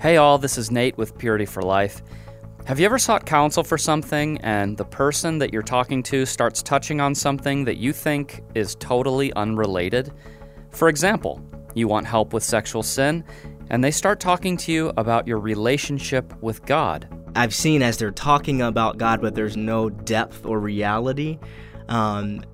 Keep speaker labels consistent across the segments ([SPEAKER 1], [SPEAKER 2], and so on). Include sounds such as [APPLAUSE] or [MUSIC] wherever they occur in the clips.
[SPEAKER 1] Hey, all, this is Nate with Purity for Life. Have you ever sought counsel for something and the person that you're talking to starts touching on something that you think is totally unrelated? For example, you want help with sexual sin, and they start talking to you about your relationship with God.
[SPEAKER 2] I've seen as they're talking about God, but there's no depth or reality. Um,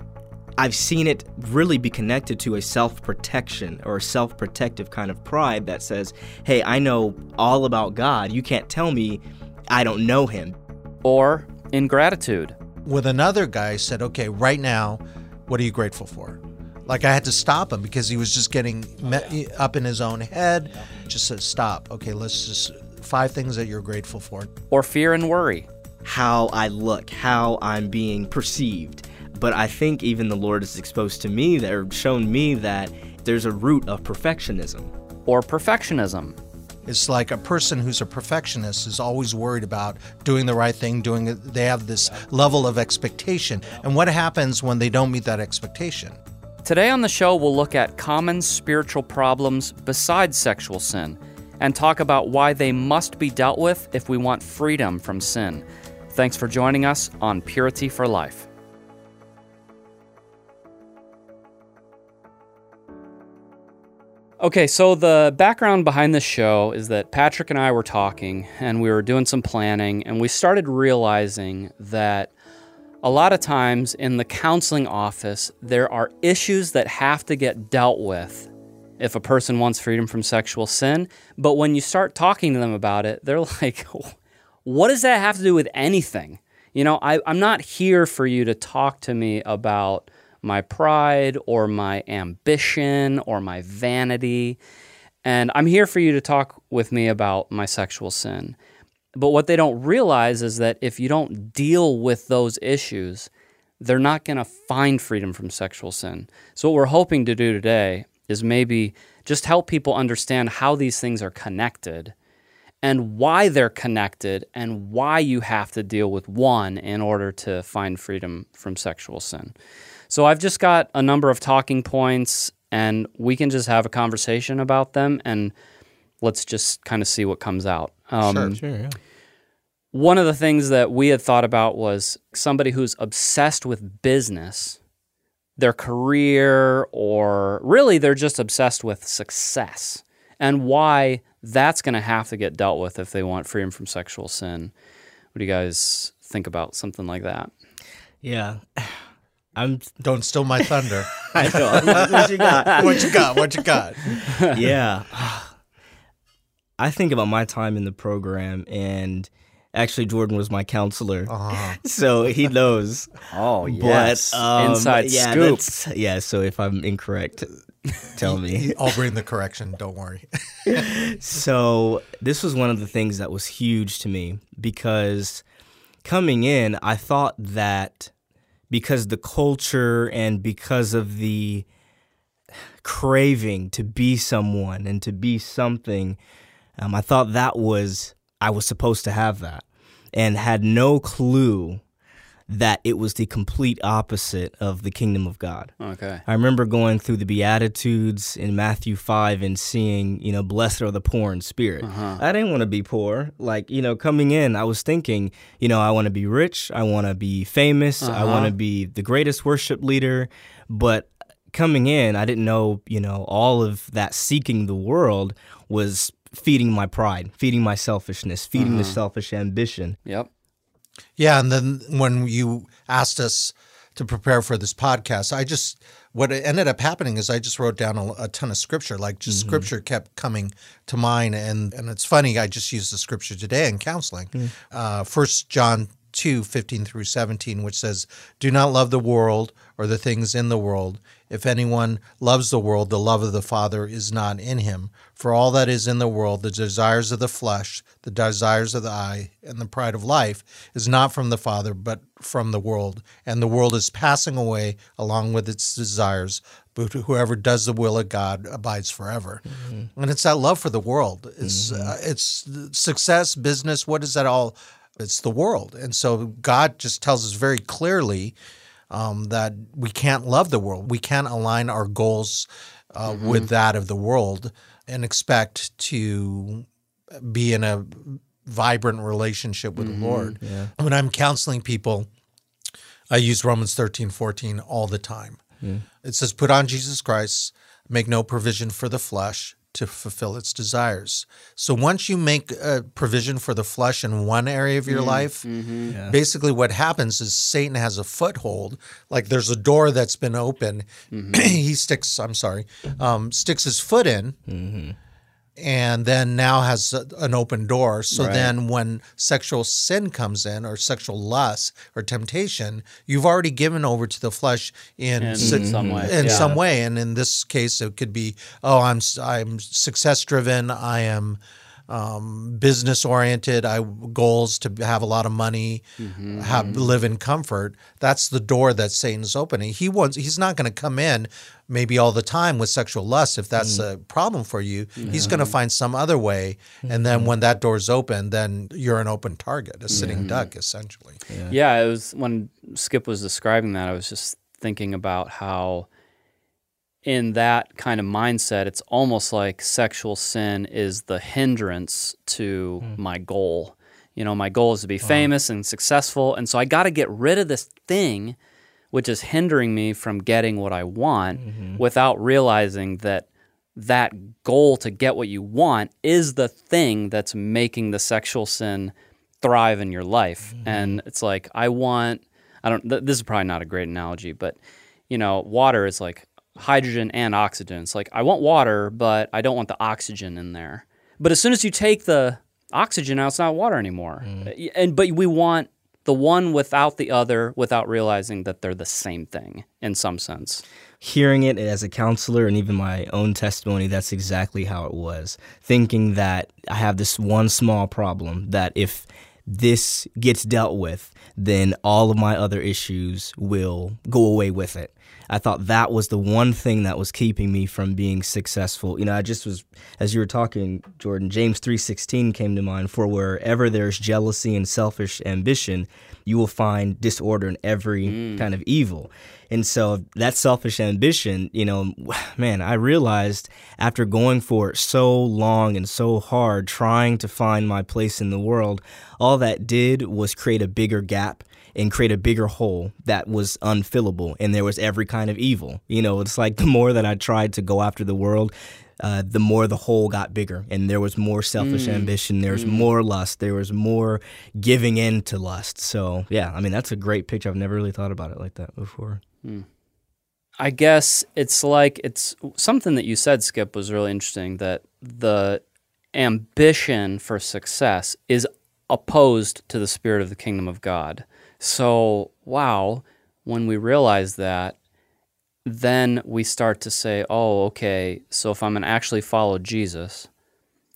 [SPEAKER 2] I've seen it really be connected to a self protection or self protective kind of pride that says, hey, I know all about God. You can't tell me I don't know him.
[SPEAKER 1] Or ingratitude.
[SPEAKER 3] With another guy said, okay, right now, what are you grateful for? Like I had to stop him because he was just getting me- oh, up in his own head. Just said, stop. Okay, let's just five things that you're grateful for.
[SPEAKER 1] Or fear and worry.
[SPEAKER 2] How I look, how I'm being perceived. But I think even the Lord has exposed to me that or shown me that there's a root of perfectionism.
[SPEAKER 1] Or perfectionism.
[SPEAKER 3] It's like a person who's a perfectionist is always worried about doing the right thing, doing it. They have this level of expectation. And what happens when they don't meet that expectation?
[SPEAKER 1] Today on the show, we'll look at common spiritual problems besides sexual sin and talk about why they must be dealt with if we want freedom from sin. Thanks for joining us on Purity for Life. Okay, so the background behind this show is that Patrick and I were talking and we were doing some planning, and we started realizing that a lot of times in the counseling office, there are issues that have to get dealt with if a person wants freedom from sexual sin. But when you start talking to them about it, they're [LAUGHS] like, what does that have to do with anything? You know, I, I'm not here for you to talk to me about my pride or my ambition or my vanity. And I'm here for you to talk with me about my sexual sin. But what they don't realize is that if you don't deal with those issues, they're not going to find freedom from sexual sin. So, what we're hoping to do today is maybe just help people understand how these things are connected and why they're connected and why you have to deal with one in order to find freedom from sexual sin. So I've just got a number of talking points and we can just have a conversation about them and let's just kind of see what comes out.
[SPEAKER 3] Um,
[SPEAKER 4] sure, yeah.
[SPEAKER 1] One of the things that we had thought about was somebody who's obsessed with business, their career, or really they're just obsessed with success and why that's going to have to get dealt with if they want freedom from sexual sin. What do you guys think about something like that?
[SPEAKER 2] Yeah. I'm
[SPEAKER 3] don't steal my thunder. [LAUGHS]
[SPEAKER 2] I know. [LAUGHS] what you got?
[SPEAKER 3] what you got? What you got? [LAUGHS]
[SPEAKER 2] yeah. [SIGHS] I think about my time in the program and actually Jordan was my counselor.
[SPEAKER 3] Uh-huh.
[SPEAKER 2] So he knows.
[SPEAKER 1] oh, yes.
[SPEAKER 2] But, um,
[SPEAKER 1] Inside
[SPEAKER 2] yeah,
[SPEAKER 1] scoop.
[SPEAKER 2] Yeah, so if I'm incorrect, tell me.
[SPEAKER 3] I'll bring the correction. Don't worry.
[SPEAKER 2] So this was one of the things that was huge to me because coming in, I thought that because the culture and because of the craving to be someone and to be something, um, I thought that was I was supposed to have that, and had no clue that it was the complete opposite of the kingdom of God.
[SPEAKER 1] Okay.
[SPEAKER 2] I remember going through the Beatitudes in Matthew 5 and seeing, you know, blessed are the poor in spirit. Uh-huh. I didn't want to be poor. Like, you know, coming in, I was thinking, you know, I want to be rich. I want to be famous. I uh-huh. want to be the greatest worship leader. But coming in, I didn't know, you know, all of that seeking the world was feeding my pride, feeding my selfishness, feeding the uh-huh. selfish ambition.
[SPEAKER 1] Yep.
[SPEAKER 3] Yeah, and then when you asked us to prepare for this podcast, I just what ended up happening is I just wrote down a, a ton of scripture. Like just scripture kept coming to mind, and and it's funny. I just used the scripture today in counseling. Uh, First John 2, 15 through 17, which says, Do not love the world or the things in the world. If anyone loves the world, the love of the Father is not in him. For all that is in the world, the desires of the flesh, the desires of the eye, and the pride of life, is not from the Father, but from the world. And the world is passing away along with its desires, but whoever does the will of God abides forever. And it's that love for the world. It's uh, it's success, business. What is that all? It's the world. And so God just tells us very clearly um, that we can't love the world. We can't align our goals uh, with that of the world and expect to be in a vibrant relationship with the mm-hmm. Lord. When I'm counseling people, I use Romans 13, 14 all the time. It says, Put on Jesus Christ, make no provision for the flesh to fulfill its desires. So once you make a provision for the flesh in one area of your mm-hmm. life, mm-hmm. basically what happens is Satan has a foothold. Like there's a door that's been open. Mm-hmm. [CLEARS THROAT] he sticks, I'm sorry, um, sticks his foot in. And then now has a, an open door. So
[SPEAKER 1] Right.
[SPEAKER 3] then, when sexual sin comes in, or sexual lust, or temptation, you've already given over to the flesh in
[SPEAKER 1] In some way,
[SPEAKER 3] in
[SPEAKER 1] yeah.
[SPEAKER 3] some way. And in this case, it could be, oh, I'm I'm success driven. I am um, business oriented. I goals to have a lot of money,
[SPEAKER 1] Mm-hmm,
[SPEAKER 3] have live in comfort. That's the door that Satan's opening. He wants. He's not going to come in maybe all the time with sexual lust if that's
[SPEAKER 1] Mm.
[SPEAKER 3] a problem for you. He's going to find some other way. And
[SPEAKER 1] Mm-hmm.
[SPEAKER 3] then when that door's open, then you're an open target, a sitting duck, essentially.
[SPEAKER 1] Yeah, it was when Skip was describing that, I was just thinking about how in that kind of mindset, it's almost like sexual sin is the hindrance to hmm. my goal. You know, my goal is to be uh-huh. famous and successful, and so I got to get rid of this thing which is hindering me from getting what I want mm-hmm. without realizing that that goal to get what you want is the thing that's making the sexual sin thrive in your life. Mm-hmm. And it's like, I want, I don't, th- this is probably not a great analogy, but you know, water is like hydrogen and oxygen. It's like, I want water, but I don't want the oxygen in there. But as soon as you take the oxygen out, it's not water anymore. Mm. Uh, and, but we want the one without the other without realizing that they're the same thing in some sense.
[SPEAKER 2] hearing it as a counselor and even my own testimony, that's exactly how it was. Thinking that I have this one small problem that if this gets dealt with, then all of my other issues will go away with it. I thought that was the one thing that was keeping me from being successful. You know, I just was as you were talking, Jordan, James 3:16 came to mind for wherever there's jealousy and selfish ambition, you will find disorder in every mm. kind of evil. And so that selfish ambition, you know, [SIGHS] man, I realized after going for it so long and so hard trying to find my place in the world, all that did was create a bigger gap and create a bigger hole that was unfillable and there was every kind of evil. You know it's like [LAUGHS] the more that i tried to go after the world uh, the more the hole got bigger and there was more selfish mm. ambition there was mm. more lust there was more giving in to lust. So yeah i mean that's a great picture. I've never really thought about it like that before. Hmm.
[SPEAKER 1] I guess it's like it's something that you said, Skip, was really interesting that the ambition for success is opposed to the spirit of the kingdom of God. So, wow, when we realize that, then we start to say, oh, okay, so if I'm going to actually follow Jesus,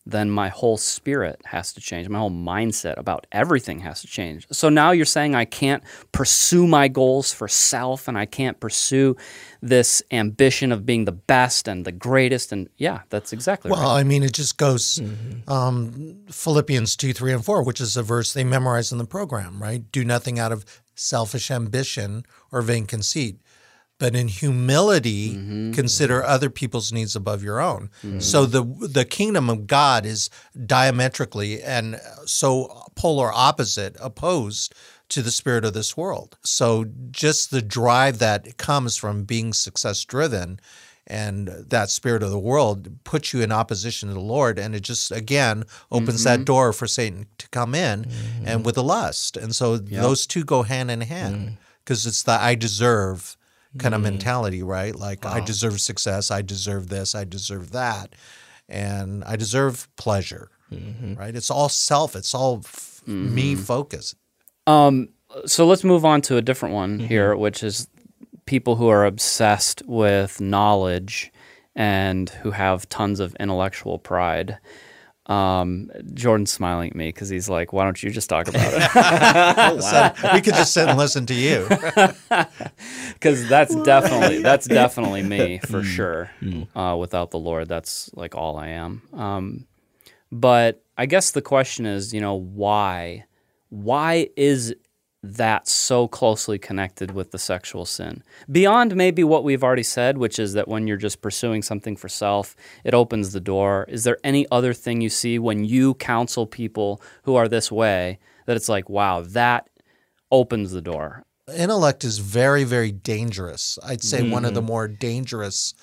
[SPEAKER 1] then my whole spirit has to change. My whole mindset about everything has to change. So now you're saying I can't pursue my goals for self and I can't pursue this ambition of being the best and the greatest. And yeah, that's exactly
[SPEAKER 3] Well,
[SPEAKER 1] right.
[SPEAKER 3] Well, I mean, it just goes um, Philippians 2, 3, and 4, which is a verse they memorize in the program, right? Do nothing out of selfish ambition or vain conceit, but in humility mm-hmm. consider other people's needs above your own. Mm-hmm. So the the kingdom of God is diametrically and so polar opposite, opposed to the spirit of this world. So just the drive that comes from being success driven and that spirit of the world puts you in opposition to the Lord, and it just again opens that mm-hmm. door for Satan to come in and with the lust, and so those two go hand in hand mm. because it's the I deserve kind of mm-hmm. mentality, right? Like I deserve success, I deserve this, I deserve that, and I deserve pleasure, mm-hmm. right? It's all self, it's all f- me mm-hmm. focus.
[SPEAKER 1] Um, so let's move on to a different one here, which is people who are obsessed with knowledge and who have tons of intellectual pride. Um, Jordan's smiling at me because he's like, "Why don't you just talk about it?" [LAUGHS]
[SPEAKER 3] So [LAUGHS] we could just sit and listen to you. [LAUGHS]
[SPEAKER 1] Because that's definitely that's definitely me for sure. Uh, without the Lord, that's like all I am. Um, but I guess the question is, you know, why? Why is that's so closely connected with the sexual sin. Beyond maybe what we've already said, which is that when you're just pursuing something for self, it opens the door. Is there any other thing you see when you counsel people who are this way that it's like, wow, that opens the door?
[SPEAKER 3] Intellect is very, very dangerous. I'd say mm-hmm. one of the more dangerous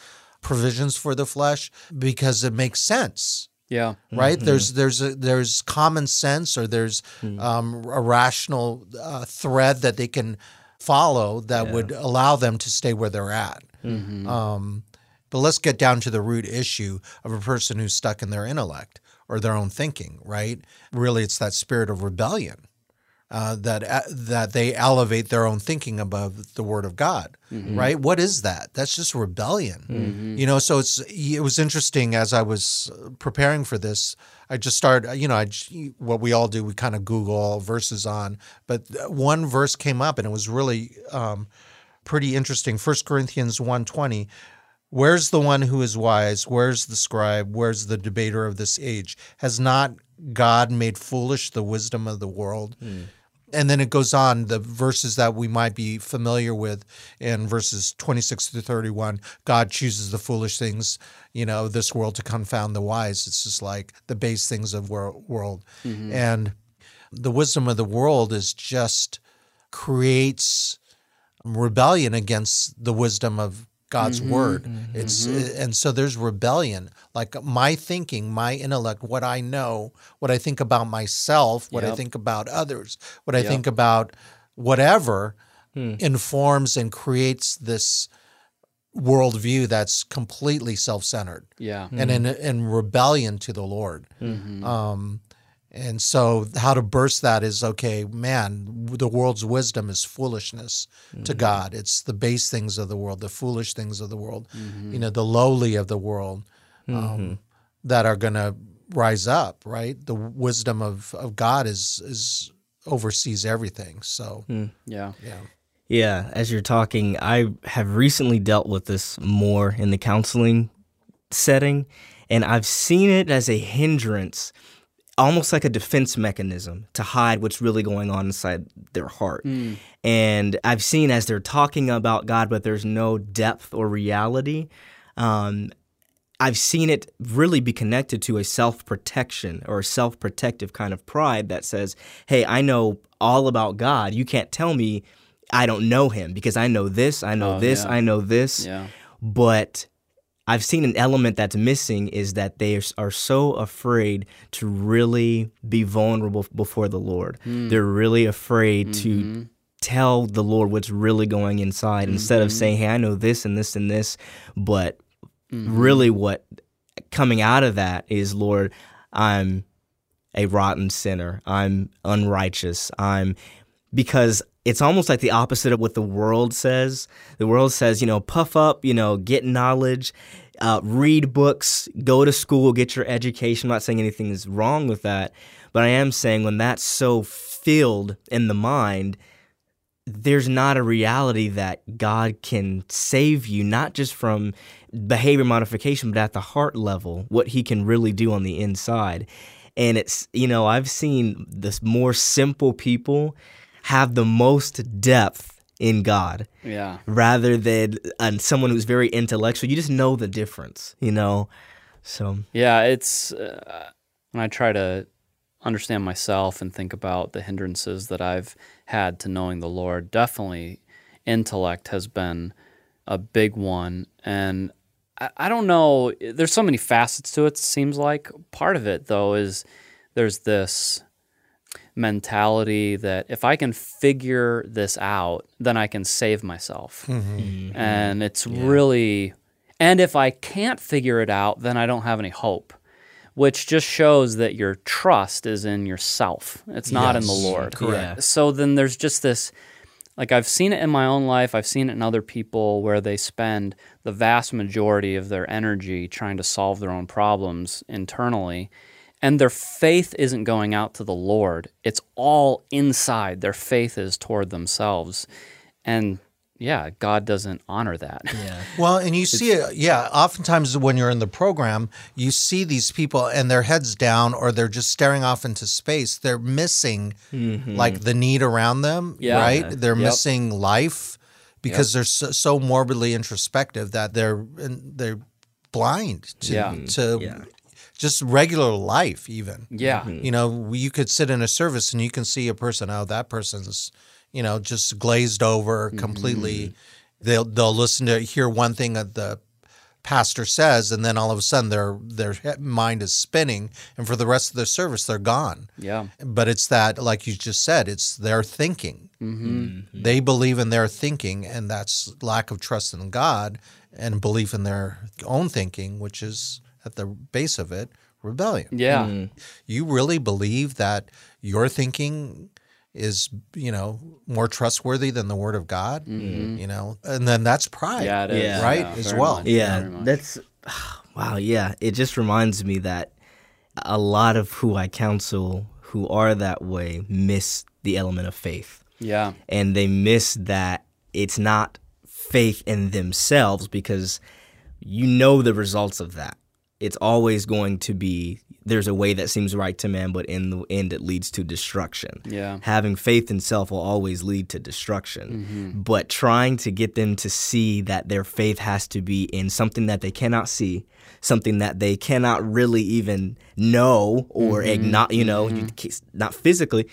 [SPEAKER 3] provisions for the flesh because it makes sense.
[SPEAKER 1] Yeah.
[SPEAKER 3] Right. Mm-hmm. There's there's a, there's common sense or there's mm-hmm. um, a rational uh, thread that they can follow that yeah. would allow them to stay where they're at. Mm-hmm. Um, but let's get down to the root issue of a person who's stuck in their intellect or their own thinking. Right. Really, it's that spirit of rebellion uh, that uh, that they elevate their own thinking above the word of God, mm-hmm. right? What is that? That's just rebellion, mm-hmm. you know. So it's it was interesting as I was preparing for this. I just started, you know, I what we all do, we kind of Google verses on, but one verse came up and it was really um, pretty interesting. First Corinthians one twenty. Where's the one who is wise? Where's the scribe? Where's the debater of this age? Has not God made foolish the wisdom of the world? Mm and then it goes on the verses that we might be familiar with in verses 26 to 31 god chooses the foolish things you know this world to confound the wise it's just like the base things of world mm-hmm. and the wisdom of the world is just creates rebellion against the wisdom of God's mm-hmm, word. Mm-hmm. It's mm-hmm. and so there's rebellion. Like my thinking, my intellect, what I know, what I think about myself, what yep. I think about others, what I yep. think about whatever hmm. informs and creates this worldview that's completely self-centered.
[SPEAKER 1] Yeah.
[SPEAKER 3] And in in rebellion to the Lord. Mm-hmm. Um, and so, how to burst that is okay, man, the world's wisdom is foolishness mm-hmm. to God. It's the base things of the world, the foolish things of the world, mm-hmm. you know, the lowly of the world um, mm-hmm. that are going to rise up, right? The wisdom of, of God is, is oversees everything. So,
[SPEAKER 1] mm. yeah.
[SPEAKER 2] Yeah. Yeah. As you're talking, I have recently dealt with this more in the counseling setting, and I've seen it as a hindrance almost like a defense mechanism to hide what's really going on inside their heart. Mm. And I've seen as they're talking about God, but there's no depth or reality. Um, I've seen it really be connected to a self protection or a self protective kind of pride that says, hey, I know all about God. You can't tell me I don't know him because I know this, I know oh, this, yeah. I know this.
[SPEAKER 1] Yeah.
[SPEAKER 2] But I've seen an element that's missing is that they are so afraid to really be vulnerable before the Lord. Mm. They're really afraid mm-hmm. to tell the Lord what's really going inside mm-hmm. instead of mm-hmm. saying, "Hey, I know this and this and this," but mm-hmm. really what coming out of that is, "Lord, I'm a rotten sinner. I'm unrighteous. I'm because it's almost like the opposite of what the world says. The world says, you know, puff up, you know, get knowledge, uh, read books, go to school, get your education. I'm not saying anything is wrong with that, but I am saying when that's so filled in the mind, there's not a reality that God can save you, not just from behavior modification, but at the heart level, what He can really do on the inside. And it's, you know, I've seen this more simple people have the most depth in God.
[SPEAKER 1] Yeah.
[SPEAKER 2] Rather than uh, someone who's very intellectual, you just know the difference, you know. So
[SPEAKER 1] yeah, it's uh, when I try to understand myself and think about the hindrances that I've had to knowing the Lord. Definitely, intellect has been a big one, and I, I don't know. There's so many facets to it. it. Seems like part of it though is there's this mentality that if I can figure this out, then I can save myself. Mm-hmm. Mm-hmm. And it's yeah. really, and if I can't figure it out, then I don't have any hope, which just shows that your trust is in yourself. It's not yes. in the Lord.
[SPEAKER 3] Correct.
[SPEAKER 1] So then there's just this. Like I've seen it in my own life, I've seen it in other people where they spend the vast majority of their energy trying to solve their own problems internally and their faith isn't going out to the Lord. It's all inside. Their faith is toward themselves. And yeah, God doesn't honor that.
[SPEAKER 2] Yeah. [LAUGHS]
[SPEAKER 3] Well, and you see it, yeah. Oftentimes, when you're in the program, you see these people and their heads down, or they're just staring off into space. They're missing mm-hmm. like the need around them,
[SPEAKER 1] Yeah.
[SPEAKER 3] right? They're
[SPEAKER 1] Yep.
[SPEAKER 3] missing life because they're so, so morbidly introspective that they're they're blind to
[SPEAKER 1] Yeah.
[SPEAKER 3] to
[SPEAKER 2] Yeah.
[SPEAKER 3] Just regular life, even.
[SPEAKER 1] Yeah. Mm-hmm.
[SPEAKER 3] You know, you could sit in a service and you can see a person. Oh, that person's, you know, just glazed over mm-hmm. completely. They'll they'll listen to hear one thing that the pastor says, and then all of a sudden their their mind is spinning, and for the rest of the service they're gone.
[SPEAKER 1] Yeah.
[SPEAKER 3] But it's that, like you just said, it's their thinking. Mm-hmm. mm-hmm. They believe in their thinking, and that's lack of trust in God and belief in their own thinking, which is at the base of it rebellion
[SPEAKER 1] Yeah. Hmm.
[SPEAKER 3] you really believe that your thinking is you know more trustworthy than the word of god mm-hmm. Mm-hmm. you know and then that's pride
[SPEAKER 1] Yeah, it is.
[SPEAKER 2] Yeah.
[SPEAKER 3] right
[SPEAKER 1] Yeah,
[SPEAKER 3] as well
[SPEAKER 1] much.
[SPEAKER 2] Yeah,
[SPEAKER 1] Very
[SPEAKER 2] that's [SIGHS] wow. Yeah, it just reminds me that a lot of who I counsel who are that way miss the element of faith,
[SPEAKER 1] Yeah.
[SPEAKER 2] and they miss that it's not faith in themselves because you know the results of that. It's always going to be there's a way that seems right to man, but in the end it leads to destruction.
[SPEAKER 1] Yeah.
[SPEAKER 2] Having faith in self will always lead to destruction. Mm-hmm. But trying to get them to see that their faith has to be in something that they cannot see, something that they cannot really even know or mm-hmm. acknowledge, you know, mm-hmm. ca- not physically,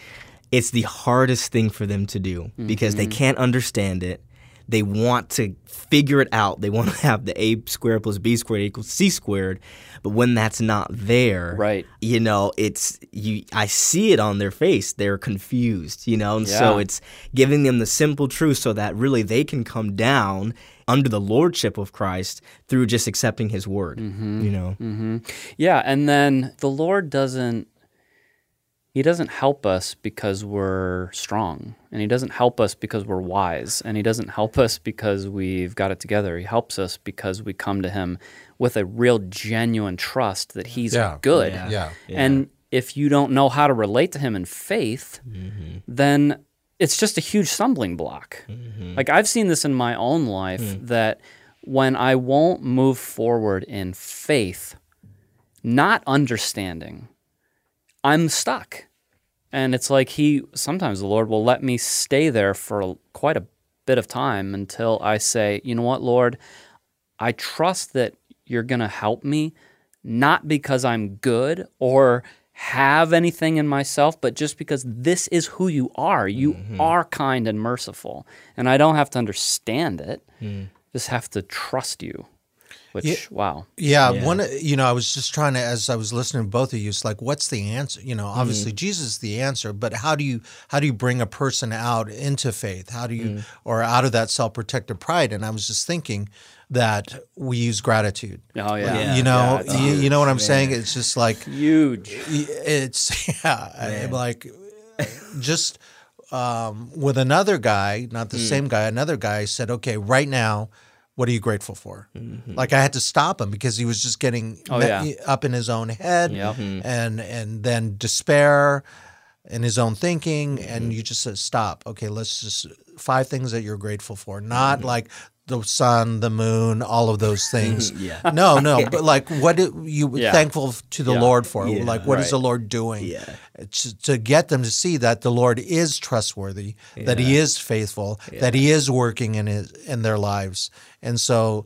[SPEAKER 2] it's the hardest thing for them to do because they can't understand it. They want to figure it out. They want to have the a squared plus b squared equals c squared. But when that's not there,
[SPEAKER 1] Right.
[SPEAKER 2] you know, it's you. I see it on their face. They're confused, you know, and so it's giving them the simple truth so that really they can come down under the lordship of Christ through just accepting His word. Mm-hmm. You know, mm-hmm.
[SPEAKER 1] Yeah, and then the Lord doesn't he doesn't help us because we're strong, and he doesn't help us because we're wise, and he doesn't help us because we've got it together. He helps us because we come to him with a real genuine trust that he's
[SPEAKER 3] Yeah.
[SPEAKER 1] good.
[SPEAKER 2] Yeah.
[SPEAKER 3] yeah
[SPEAKER 1] And if you don't know how to relate to him in faith, mm-hmm. then it's just a huge stumbling block. Mm-hmm. Like I've seen this in my own life mm. that when I won't move forward in faith, not understanding, I'm stuck. And it's like he sometimes the Lord will let me stay there for quite a bit of time until I say, "You know what, Lord, I trust that you're going to help me not because I'm good or have anything in myself, but just because this is who you are. You mm-hmm. are kind and merciful. And I don't have to understand it, mm. just have to trust you. Which, wow.
[SPEAKER 3] Yeah,
[SPEAKER 2] Yeah.
[SPEAKER 3] one. You know, I was just trying to, as I was listening to both of you, it's like, what's the answer? You know, obviously Jesus is the answer, but how do you how do you bring a person out into faith? How do you or out of that self protective pride? And I was just thinking that we use gratitude.
[SPEAKER 1] Oh, yeah.
[SPEAKER 2] Yeah.
[SPEAKER 3] you know,
[SPEAKER 1] it's
[SPEAKER 3] you, you know what I'm saying? It's just like
[SPEAKER 1] Huge.
[SPEAKER 3] it's [LAUGHS] yeah, I'm like just um, with another guy, not
[SPEAKER 1] Mm.
[SPEAKER 3] the same guy, another guy said, "Okay, right now, what are you grateful for?" Like I had to stop him because he was just getting
[SPEAKER 1] Mm-hmm. Oh,
[SPEAKER 3] me-
[SPEAKER 1] yeah.
[SPEAKER 3] up in his own head,
[SPEAKER 1] Yep.
[SPEAKER 3] and and then despair in his own thinking,
[SPEAKER 1] Mm-hmm.
[SPEAKER 3] and you just said, "Stop." Okay, let's just five things that you're grateful for, not
[SPEAKER 1] Mm-hmm.
[SPEAKER 3] like. The sun, the moon, all of those [LAUGHS] things.
[SPEAKER 2] Yeah.
[SPEAKER 3] No, no, but like, what do you
[SPEAKER 1] Yeah.
[SPEAKER 3] thankful to the
[SPEAKER 1] Yeah.
[SPEAKER 3] Lord for?
[SPEAKER 2] Yeah.
[SPEAKER 3] like, what is
[SPEAKER 1] Right.
[SPEAKER 3] the Lord doing?
[SPEAKER 2] Yeah.
[SPEAKER 3] to, to get them to see that the Lord is trustworthy, that He is faithful, that He is working in his in their lives, and so.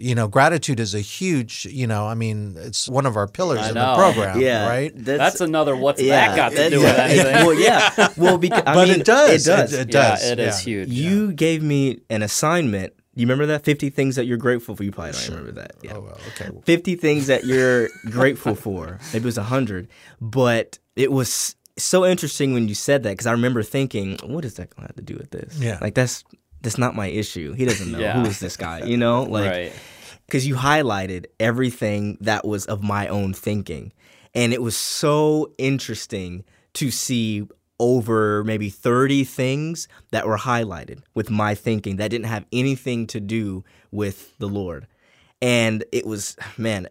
[SPEAKER 3] You know, gratitude is a huge. You know, I mean, it's one of our pillars
[SPEAKER 1] I
[SPEAKER 3] in
[SPEAKER 1] know.
[SPEAKER 3] the program,
[SPEAKER 2] yeah,
[SPEAKER 3] right?
[SPEAKER 1] That's another what's
[SPEAKER 2] yeah,
[SPEAKER 1] that got to
[SPEAKER 2] that-
[SPEAKER 1] do with
[SPEAKER 2] yeah.
[SPEAKER 1] anything?
[SPEAKER 2] well, yeah, well, because I
[SPEAKER 3] But
[SPEAKER 2] mean,
[SPEAKER 3] it does.
[SPEAKER 2] It does.
[SPEAKER 3] It, it
[SPEAKER 1] yeah,
[SPEAKER 3] does.
[SPEAKER 1] it is
[SPEAKER 3] yeah.
[SPEAKER 1] huge.
[SPEAKER 2] You gave me an assignment. You remember that 50 things that you're grateful for? You probably don't remember that. Yeah.
[SPEAKER 3] Oh, well, okay.
[SPEAKER 2] 50 things that you're [LAUGHS] grateful for. Maybe it was 100. But it was so interesting when you said that because I remember thinking, what is that going to have to do with this?
[SPEAKER 3] Yeah.
[SPEAKER 2] Like, that's that's not my issue. He doesn't know. [LAUGHS]
[SPEAKER 1] Yeah.
[SPEAKER 2] Who is this guy? You know? [LAUGHS] Like,
[SPEAKER 1] right.
[SPEAKER 2] because you highlighted everything that was of my own thinking. And it was so interesting to see over maybe 30 things that were highlighted with my thinking that didn't have anything to do with the Lord. And it was, man,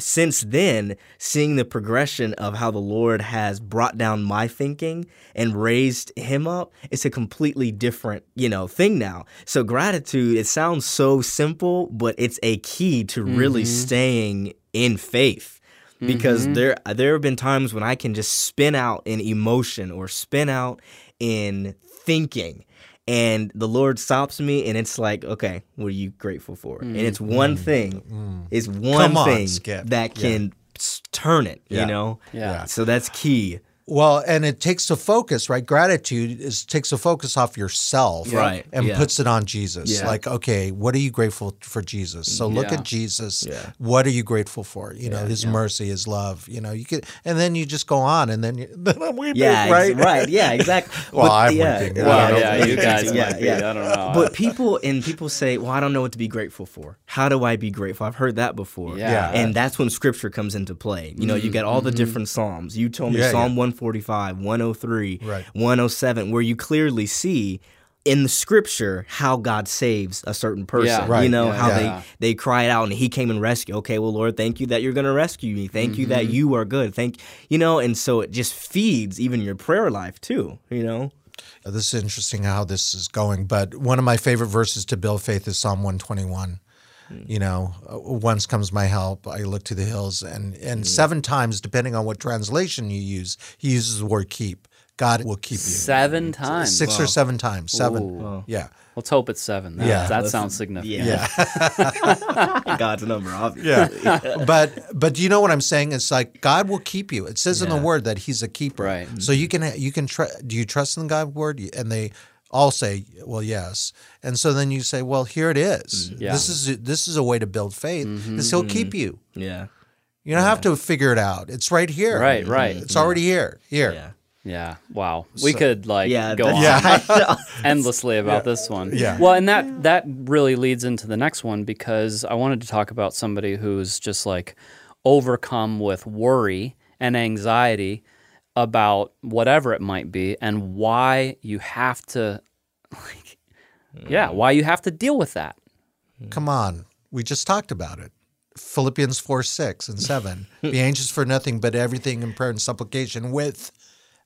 [SPEAKER 2] since then, seeing the progression of how the Lord has brought down my thinking and raised him up, it's a completely different, you know, thing now. So gratitude, it sounds so simple, but it's a key to really mm-hmm. staying in faith. Because mm-hmm. there there have been times when I can just spin out in emotion or spin out in thinking and the Lord stops me, and it's like, okay, what are you grateful for? And it's mm-hmm. one mm-hmm. thing, it's one
[SPEAKER 3] on,
[SPEAKER 2] thing
[SPEAKER 3] Skip.
[SPEAKER 2] that can s- turn it,
[SPEAKER 3] Yeah.
[SPEAKER 2] you know?
[SPEAKER 1] Yeah.
[SPEAKER 2] So that's key.
[SPEAKER 3] Well, and it takes the focus, right? Gratitude is takes the focus off yourself,
[SPEAKER 2] Right,
[SPEAKER 3] and
[SPEAKER 2] yeah.
[SPEAKER 3] puts it on Jesus.
[SPEAKER 2] Yeah.
[SPEAKER 3] Like, okay, what are you grateful for Jesus? So look at Jesus.
[SPEAKER 2] Yeah.
[SPEAKER 3] What are you grateful for? You know, His mercy, His love. You know, you could, and then you just go on, and then you, [LAUGHS] then I'm weeping,
[SPEAKER 2] Yeah, ex-
[SPEAKER 3] right?
[SPEAKER 2] right, yeah, exactly. [LAUGHS]
[SPEAKER 3] Well,
[SPEAKER 2] But,
[SPEAKER 3] I'm
[SPEAKER 2] yeah,
[SPEAKER 3] weeping.
[SPEAKER 1] Well,
[SPEAKER 3] I don't
[SPEAKER 1] yeah, you guys
[SPEAKER 2] Yeah,
[SPEAKER 1] be.
[SPEAKER 2] yeah.
[SPEAKER 1] I don't know. [LAUGHS]
[SPEAKER 2] But people and people say, "Well, I don't know what to be grateful for. How do I be grateful?" I've heard that before.
[SPEAKER 1] Yeah. Yeah.
[SPEAKER 2] and that's when Scripture comes into play. You know, you get all the different Psalms. You told me
[SPEAKER 3] Yeah,
[SPEAKER 2] Psalm
[SPEAKER 3] yeah.
[SPEAKER 2] 145, 103,
[SPEAKER 3] Right.
[SPEAKER 2] 107, where you clearly see in the Scripture how God saves a certain person.
[SPEAKER 1] Yeah.
[SPEAKER 3] Right.
[SPEAKER 2] You know
[SPEAKER 1] Yeah,
[SPEAKER 2] how
[SPEAKER 1] yeah.
[SPEAKER 2] they they cried out and He came and rescued. Okay, well, Lord, thank you that you're going to rescue me. Thank you
[SPEAKER 1] Mm-hmm.
[SPEAKER 2] that you are good. Thank you know, and so it just feeds even your prayer life too. You know.
[SPEAKER 3] This is interesting how this is going, but one of my favorite verses to build faith is Psalm 121. You know, uh, once comes my help? I look to the hills, and and mm. seven times, depending on what translation you use, he uses the word "keep." God will keep you.
[SPEAKER 1] Seven times.
[SPEAKER 3] Six or seven times. Seven.
[SPEAKER 1] Ooh.
[SPEAKER 3] Yeah.
[SPEAKER 1] Let's hope it's seven. That,
[SPEAKER 3] Yeah.
[SPEAKER 1] that sounds significant.
[SPEAKER 2] Yeah. [LAUGHS] [LAUGHS] God's number, obviously.
[SPEAKER 3] Yeah. [LAUGHS] but but you know what I'm saying? It's like God will keep you. It says in the word that He's a keeper.
[SPEAKER 1] Right.
[SPEAKER 3] So you can you can tr- do you trust in God's word? And they all say, well, yes. And so then you say, well, here it is.
[SPEAKER 1] Mm, yeah.
[SPEAKER 3] This is this is a way to build faith. Mm-hmm, is He'll mm-hmm. keep you.
[SPEAKER 2] Yeah.
[SPEAKER 3] You don't have to figure it out. It's right here.
[SPEAKER 1] Right, right.
[SPEAKER 3] It's already here. Here.
[SPEAKER 2] Yeah.
[SPEAKER 1] Yeah. Wow. We could like
[SPEAKER 2] Yeah.
[SPEAKER 1] go on [LAUGHS]
[SPEAKER 2] that's- [LAUGHS]
[SPEAKER 1] endlessly about this one.
[SPEAKER 3] Yeah.
[SPEAKER 1] Well, and that that really leads into the next one because I wanted to talk about somebody who's just like overcome with worry and anxiety about whatever it might be and why you have to [LAUGHS] like yeah, hmm. why you have to deal with that. Hmm.
[SPEAKER 3] Come on. We just talked about it. Philippians 4, 6 and 7. [LAUGHS] Be anxious for nothing but everything in prayer and supplication with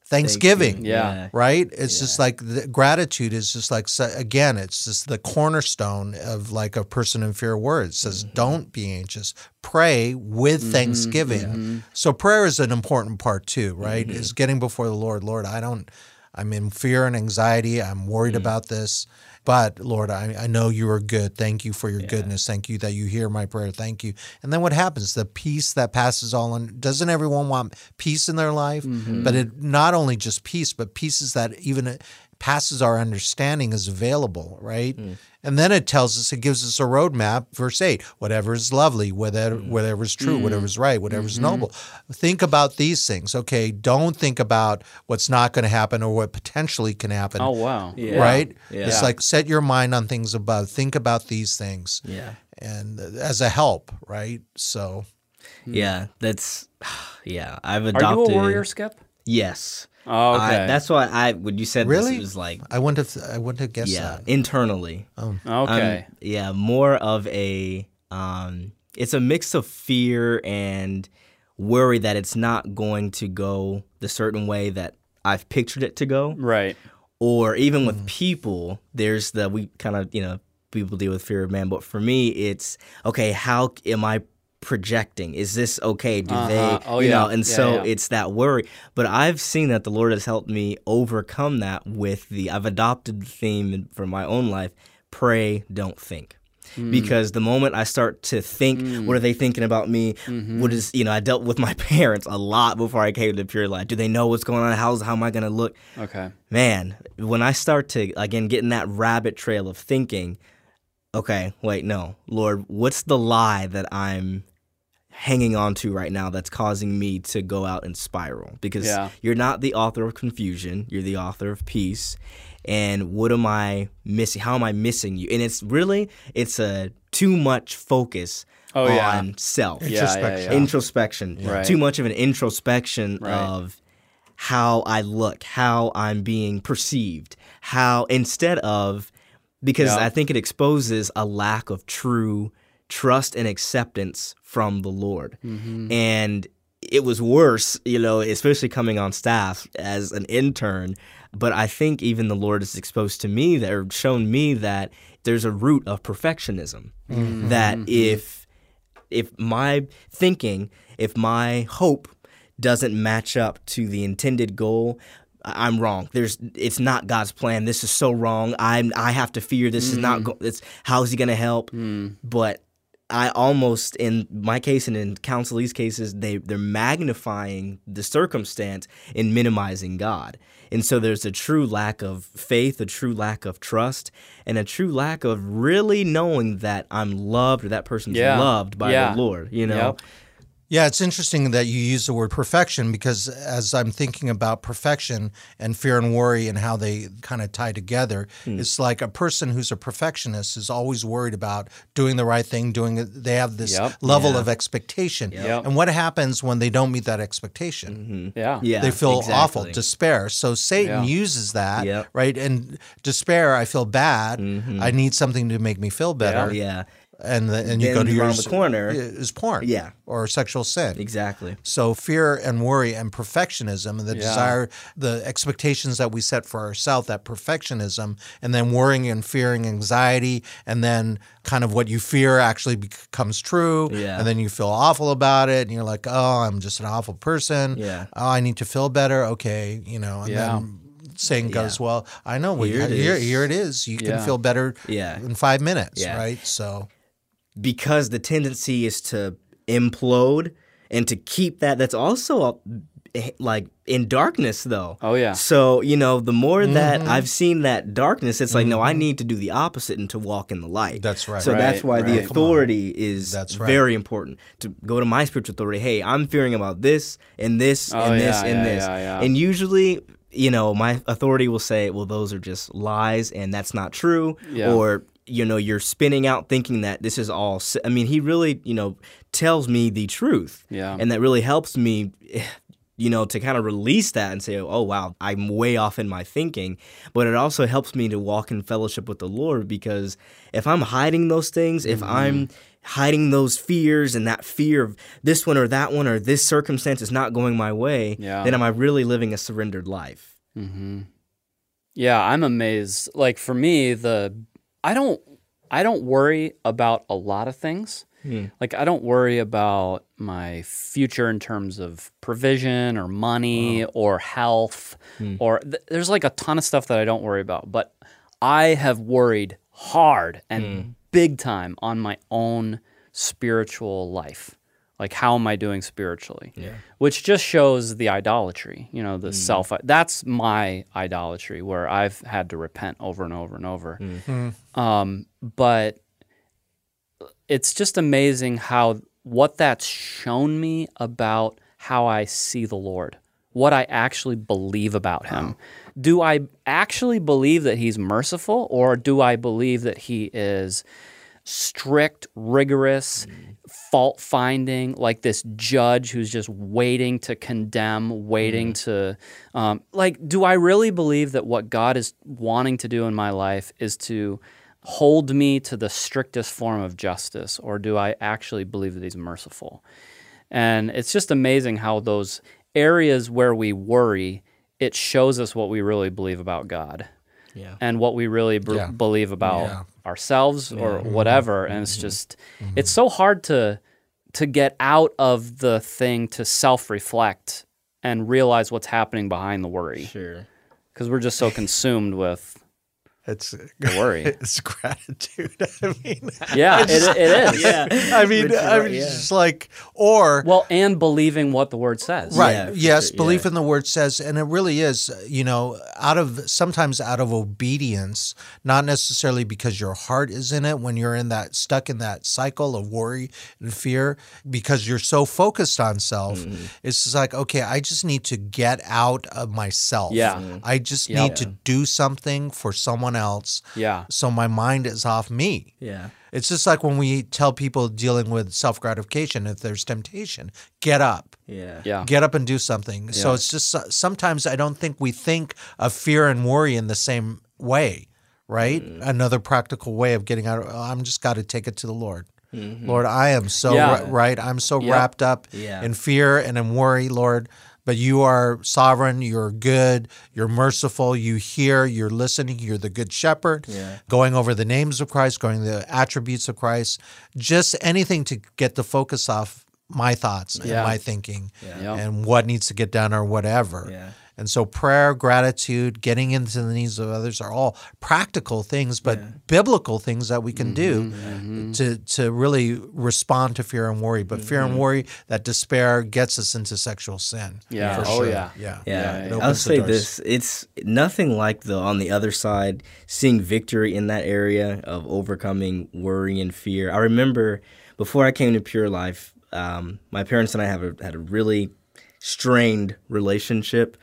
[SPEAKER 3] thanksgiving.
[SPEAKER 1] Yeah.
[SPEAKER 3] right? It's just like the gratitude is just like again, it's just the cornerstone of like a person in fear word. It says, mm-hmm. "Don't be anxious. Pray with mm-hmm, thanksgiving." Mm-hmm. So prayer is an important part too, right? Is getting before the Lord. Lord, I don't. I'm in fear and anxiety. I'm worried mm. about this. But Lord, I, I know you are good. Thank you for your goodness. Thank you that you hear my prayer. Thank you. And then what happens? The peace that passes all. And doesn't everyone want peace in their life? Mm-hmm. But it not only just peace, but pieces that even passes our understanding is available, right? Hmm. And then it tells us, it gives us a roadmap. Verse eight: whatever is lovely, whatever hmm. whatever is true, hmm. whatever is right, whatever is noble. Think about these things. Okay, don't think about what's not going to happen or what potentially can happen
[SPEAKER 1] Oh wow.
[SPEAKER 2] Yeah.
[SPEAKER 3] right?
[SPEAKER 2] Yeah.
[SPEAKER 3] It's like set your mind on things above. Think about these things,
[SPEAKER 2] Yeah.
[SPEAKER 3] and uh, as a help, right? So
[SPEAKER 2] Yeah. That's, [SIGHS] yeah. I've adopted.
[SPEAKER 1] Are
[SPEAKER 2] adopted.
[SPEAKER 1] you a warrior, Skip?
[SPEAKER 2] Yes.
[SPEAKER 1] Oh,
[SPEAKER 2] I- that's why I, when you said
[SPEAKER 3] Really?
[SPEAKER 2] this, it was like,
[SPEAKER 3] I wouldn't have I wouldn't have guessed
[SPEAKER 2] yeah,
[SPEAKER 3] that.
[SPEAKER 2] internally.
[SPEAKER 1] okay.
[SPEAKER 2] Um, yeah, more of a um it's a mix of fear and worry that it's not going to go the certain way that I've pictured it to go.
[SPEAKER 1] right.
[SPEAKER 2] Or even with people, there's the we kind of, you know, people deal with fear of man, but for me it's okay, how am I projecting? Is this okay? Do
[SPEAKER 1] Uh-huh.
[SPEAKER 2] they
[SPEAKER 1] Oh,
[SPEAKER 2] you know, and
[SPEAKER 1] Yeah,
[SPEAKER 2] so
[SPEAKER 1] yeah.
[SPEAKER 2] it's that worry. But I've seen that the Lord has helped me overcome that with the I've adopted the theme for my own life, pray, don't think.
[SPEAKER 1] Hmm.
[SPEAKER 2] Because the moment I start to think, what are they thinking about me?
[SPEAKER 1] Mm-hmm.
[SPEAKER 2] What is you know, I dealt with my [LAUGHS] parents a lot before I came to Pure Life. Do they know what's going on? How's how am I gonna look?
[SPEAKER 1] Okay.
[SPEAKER 2] man, when I start to again get in that rabbit trail of thinking, okay, wait, no, Lord, what's the lie that I'm hanging on to right now that's causing me to go out and spiral? Because
[SPEAKER 1] Yeah.
[SPEAKER 2] you're not the author of confusion, you're the author of peace. And what am I missing? How am I missing you? And it's really it's a too much focus
[SPEAKER 1] Oh,
[SPEAKER 2] on
[SPEAKER 1] yeah.
[SPEAKER 2] self
[SPEAKER 1] Yeah, yeah,
[SPEAKER 3] Introspection.
[SPEAKER 1] yeah.
[SPEAKER 2] introspection.
[SPEAKER 1] Right.
[SPEAKER 2] Too much of an introspection
[SPEAKER 1] Right.
[SPEAKER 2] of how I look, how I'm being perceived, how instead of because
[SPEAKER 1] Yeah.
[SPEAKER 2] I think it exposes a lack of true trust and acceptance from the Lord. Mm-hmm. And it was worse, you know, especially coming on staff as an intern. But I think even the Lord has exposed to me that or shown me that there's a root of perfectionism. Mm-hmm. That mm-hmm. if if my thinking, if my hope doesn't match up to the intended goal, I'm wrong. There's it's not God's plan. This is so wrong. I'm I have to fear this is not go- it's how is he going to help? Mm. But I almost in my case and in counselees cases they they're magnifying the circumstance and minimizing God. And so there's a true lack of faith, a true lack of trust, and a true lack of really knowing that I'm loved or that person's
[SPEAKER 1] Yeah.
[SPEAKER 2] loved by
[SPEAKER 1] Yeah.
[SPEAKER 2] the Lord, you know.
[SPEAKER 1] Yep.
[SPEAKER 3] Yeah, it's interesting that you use the word perfection because as I'm thinking about perfection and fear and worry and how they kind of tie together,
[SPEAKER 2] Hmm.
[SPEAKER 3] it's like a person who's a perfectionist is always worried about doing the right thing, doing it. They have this
[SPEAKER 1] Yep.
[SPEAKER 3] level
[SPEAKER 2] Yeah.
[SPEAKER 3] of expectation.
[SPEAKER 1] Yep.
[SPEAKER 3] And what happens when they don't meet that expectation?
[SPEAKER 1] Yeah.
[SPEAKER 2] Yeah.
[SPEAKER 3] They feel awful, despair. So Satan
[SPEAKER 1] Yeah.
[SPEAKER 3] uses that,
[SPEAKER 2] Yep.
[SPEAKER 3] right? And despair, I feel bad. I need something to make me feel better.
[SPEAKER 2] yeah.
[SPEAKER 3] And the, and you
[SPEAKER 2] Then
[SPEAKER 3] go to your
[SPEAKER 2] around the corner-
[SPEAKER 3] is porn,
[SPEAKER 2] Yeah.
[SPEAKER 3] or sexual sin,
[SPEAKER 2] Exactly.
[SPEAKER 3] so fear and worry and perfectionism and the
[SPEAKER 1] Yeah.
[SPEAKER 3] desire, the expectations that we set for ourselves, that perfectionism, and then worrying and fearing, anxiety, and then kind of what you fear actually becomes true,
[SPEAKER 2] Yeah.
[SPEAKER 3] and then you feel awful about it, and you're like, oh, I'm just an awful person.
[SPEAKER 2] Yeah.
[SPEAKER 3] Oh, I need to feel better. Okay, you know, and
[SPEAKER 1] Yeah.
[SPEAKER 3] then saying goes, well, I know we,
[SPEAKER 2] Here
[SPEAKER 3] here,
[SPEAKER 2] it
[SPEAKER 3] here,
[SPEAKER 2] is.
[SPEAKER 3] it is. You can feel better
[SPEAKER 2] Yeah.
[SPEAKER 3] in five minutes,
[SPEAKER 2] Yeah.
[SPEAKER 3] right? So
[SPEAKER 2] because the tendency is to implode and to keep that that's also eh, like in darkness though
[SPEAKER 1] Oh, yeah.
[SPEAKER 2] so you know the more that
[SPEAKER 3] Mm-hmm.
[SPEAKER 2] i've seen that darkness it's like no i need to do the opposite and to walk in the light
[SPEAKER 3] That's right.
[SPEAKER 2] so that's
[SPEAKER 1] Right,
[SPEAKER 2] why the authority is
[SPEAKER 3] That's right.
[SPEAKER 2] very important to go to my spiritual authority hey i'm fearing about this and this
[SPEAKER 1] Oh,
[SPEAKER 2] and this
[SPEAKER 1] yeah,
[SPEAKER 2] and
[SPEAKER 1] yeah,
[SPEAKER 2] this
[SPEAKER 1] yeah, yeah.
[SPEAKER 2] and usually you know my authority will say well those are just lies and that's not true
[SPEAKER 1] Yeah.
[SPEAKER 2] or you know you're spinning out thinking that this is all i mean he really you know tells me the truth
[SPEAKER 1] Yeah.
[SPEAKER 2] and that really helps me [SIGHS] you know to kind of release that and say oh wow i'm way off in my thinking but it also helps me to walk in fellowship with the lord because if i'm hiding those things if
[SPEAKER 1] Mm-hmm.
[SPEAKER 2] i'm hiding those fears and that fear of this one or that one or this circumstance is not going my way
[SPEAKER 1] Yeah.
[SPEAKER 2] then am i really living a surrendered life Hmm.
[SPEAKER 1] Yeah, I'm amazed. Like for me, the I don't I don't worry about a lot of things. Hmm. Like I don't worry about my future in terms of provision or money or health hmm. or th- there's like a ton of stuff that I don't worry about, but I have worried hard and hmm. big time on my own spiritual life. Like how am I doing spiritually? Yeah. Which just shows the idolatry, you know, the mm. self that's my idolatry where I've had to repent over and over and over. Mm. Hmm. Um, but it's just amazing how what that's shown me about how I see the Lord, what I actually believe about him. Do I actually believe that he's merciful or do I believe that he is strict, rigorous, fault finding, like this judge who's just waiting to condemn, waiting to, um, like, do I really believe that what God is wanting to do in my life is to hold me to the strictest form of justice, or do I actually believe that He's merciful? And it's just amazing how those areas where we worry, it shows us what we really believe about God
[SPEAKER 2] yeah
[SPEAKER 1] and what we really b-
[SPEAKER 3] Yeah.
[SPEAKER 1] believe about
[SPEAKER 3] Yeah.
[SPEAKER 1] Ourselves or mm-hmm. whatever and it's mm-hmm. just mm-hmm. it's so hard to to get out of the thing to self-reflect and realize what's happening behind the worry.
[SPEAKER 2] Sure.
[SPEAKER 1] Because we're just so consumed with
[SPEAKER 3] it's
[SPEAKER 1] the worry [LAUGHS]
[SPEAKER 3] it's gratitude. [LAUGHS] I mean,
[SPEAKER 1] yeah [LAUGHS] it, it is
[SPEAKER 2] yeah
[SPEAKER 3] I mean,
[SPEAKER 2] Which is
[SPEAKER 3] I
[SPEAKER 2] right,
[SPEAKER 3] mean,
[SPEAKER 2] yeah.
[SPEAKER 3] it's just like, or
[SPEAKER 1] well and believing what the word says
[SPEAKER 3] right,
[SPEAKER 2] Yeah,
[SPEAKER 3] yes,
[SPEAKER 2] sure,
[SPEAKER 3] belief
[SPEAKER 2] yeah.
[SPEAKER 3] in the word says, and it really is, you know, out of sometimes out of obedience, not necessarily because your heart is in it when you're in that stuck in that cycle of worry and fear, because you're so focused on self.
[SPEAKER 2] Mm-hmm.
[SPEAKER 3] It's just like, okay, I just need to get out of myself.
[SPEAKER 1] Yeah.
[SPEAKER 3] I just
[SPEAKER 1] Yep.
[SPEAKER 3] need to do something for someone else.
[SPEAKER 1] yeah
[SPEAKER 3] So my mind is off me.
[SPEAKER 2] yeah
[SPEAKER 3] It's just like when we tell people dealing with self gratification, if there's temptation, get up,
[SPEAKER 2] yeah
[SPEAKER 1] yeah
[SPEAKER 3] get up and do something. So it's just so- sometimes I don't think we think of fear and worry in the same way, right?
[SPEAKER 1] Mm.
[SPEAKER 3] Another practical way of getting out. Of, oh, I'm just got to take it to the Lord. Lord, I am so
[SPEAKER 1] Yeah.
[SPEAKER 3] ri- right. I'm so
[SPEAKER 1] Yep.
[SPEAKER 3] wrapped up
[SPEAKER 2] Yeah.
[SPEAKER 3] in fear and in worry, Lord. But you are sovereign, you're good, you're merciful, you hear, you're listening, you're the good shepherd.
[SPEAKER 2] Yeah.
[SPEAKER 3] Going over the names of Christ, going the attributes of Christ, just anything to get the focus off my thoughts
[SPEAKER 1] Yeah.
[SPEAKER 3] and my thinking
[SPEAKER 1] Yeah.
[SPEAKER 3] and what needs to get done or whatever.
[SPEAKER 2] Yeah.
[SPEAKER 3] And so prayer, gratitude, getting into the needs of others are all practical things, but biblical things that we can
[SPEAKER 1] Mm-hmm,
[SPEAKER 3] do to to really respond to fear and worry. But fear and worry, that despair gets us into sexual sin.
[SPEAKER 1] Yeah.
[SPEAKER 3] For
[SPEAKER 1] oh
[SPEAKER 3] sure.
[SPEAKER 1] yeah.
[SPEAKER 3] Yeah.
[SPEAKER 2] Yeah,
[SPEAKER 3] It
[SPEAKER 2] I'll say
[SPEAKER 3] doors.
[SPEAKER 2] this: it's nothing like the on the other side, seeing victory in that area of overcoming worry and fear. I remember before I came to Pure Life, um, my parents and I have a, had a really strained relationship,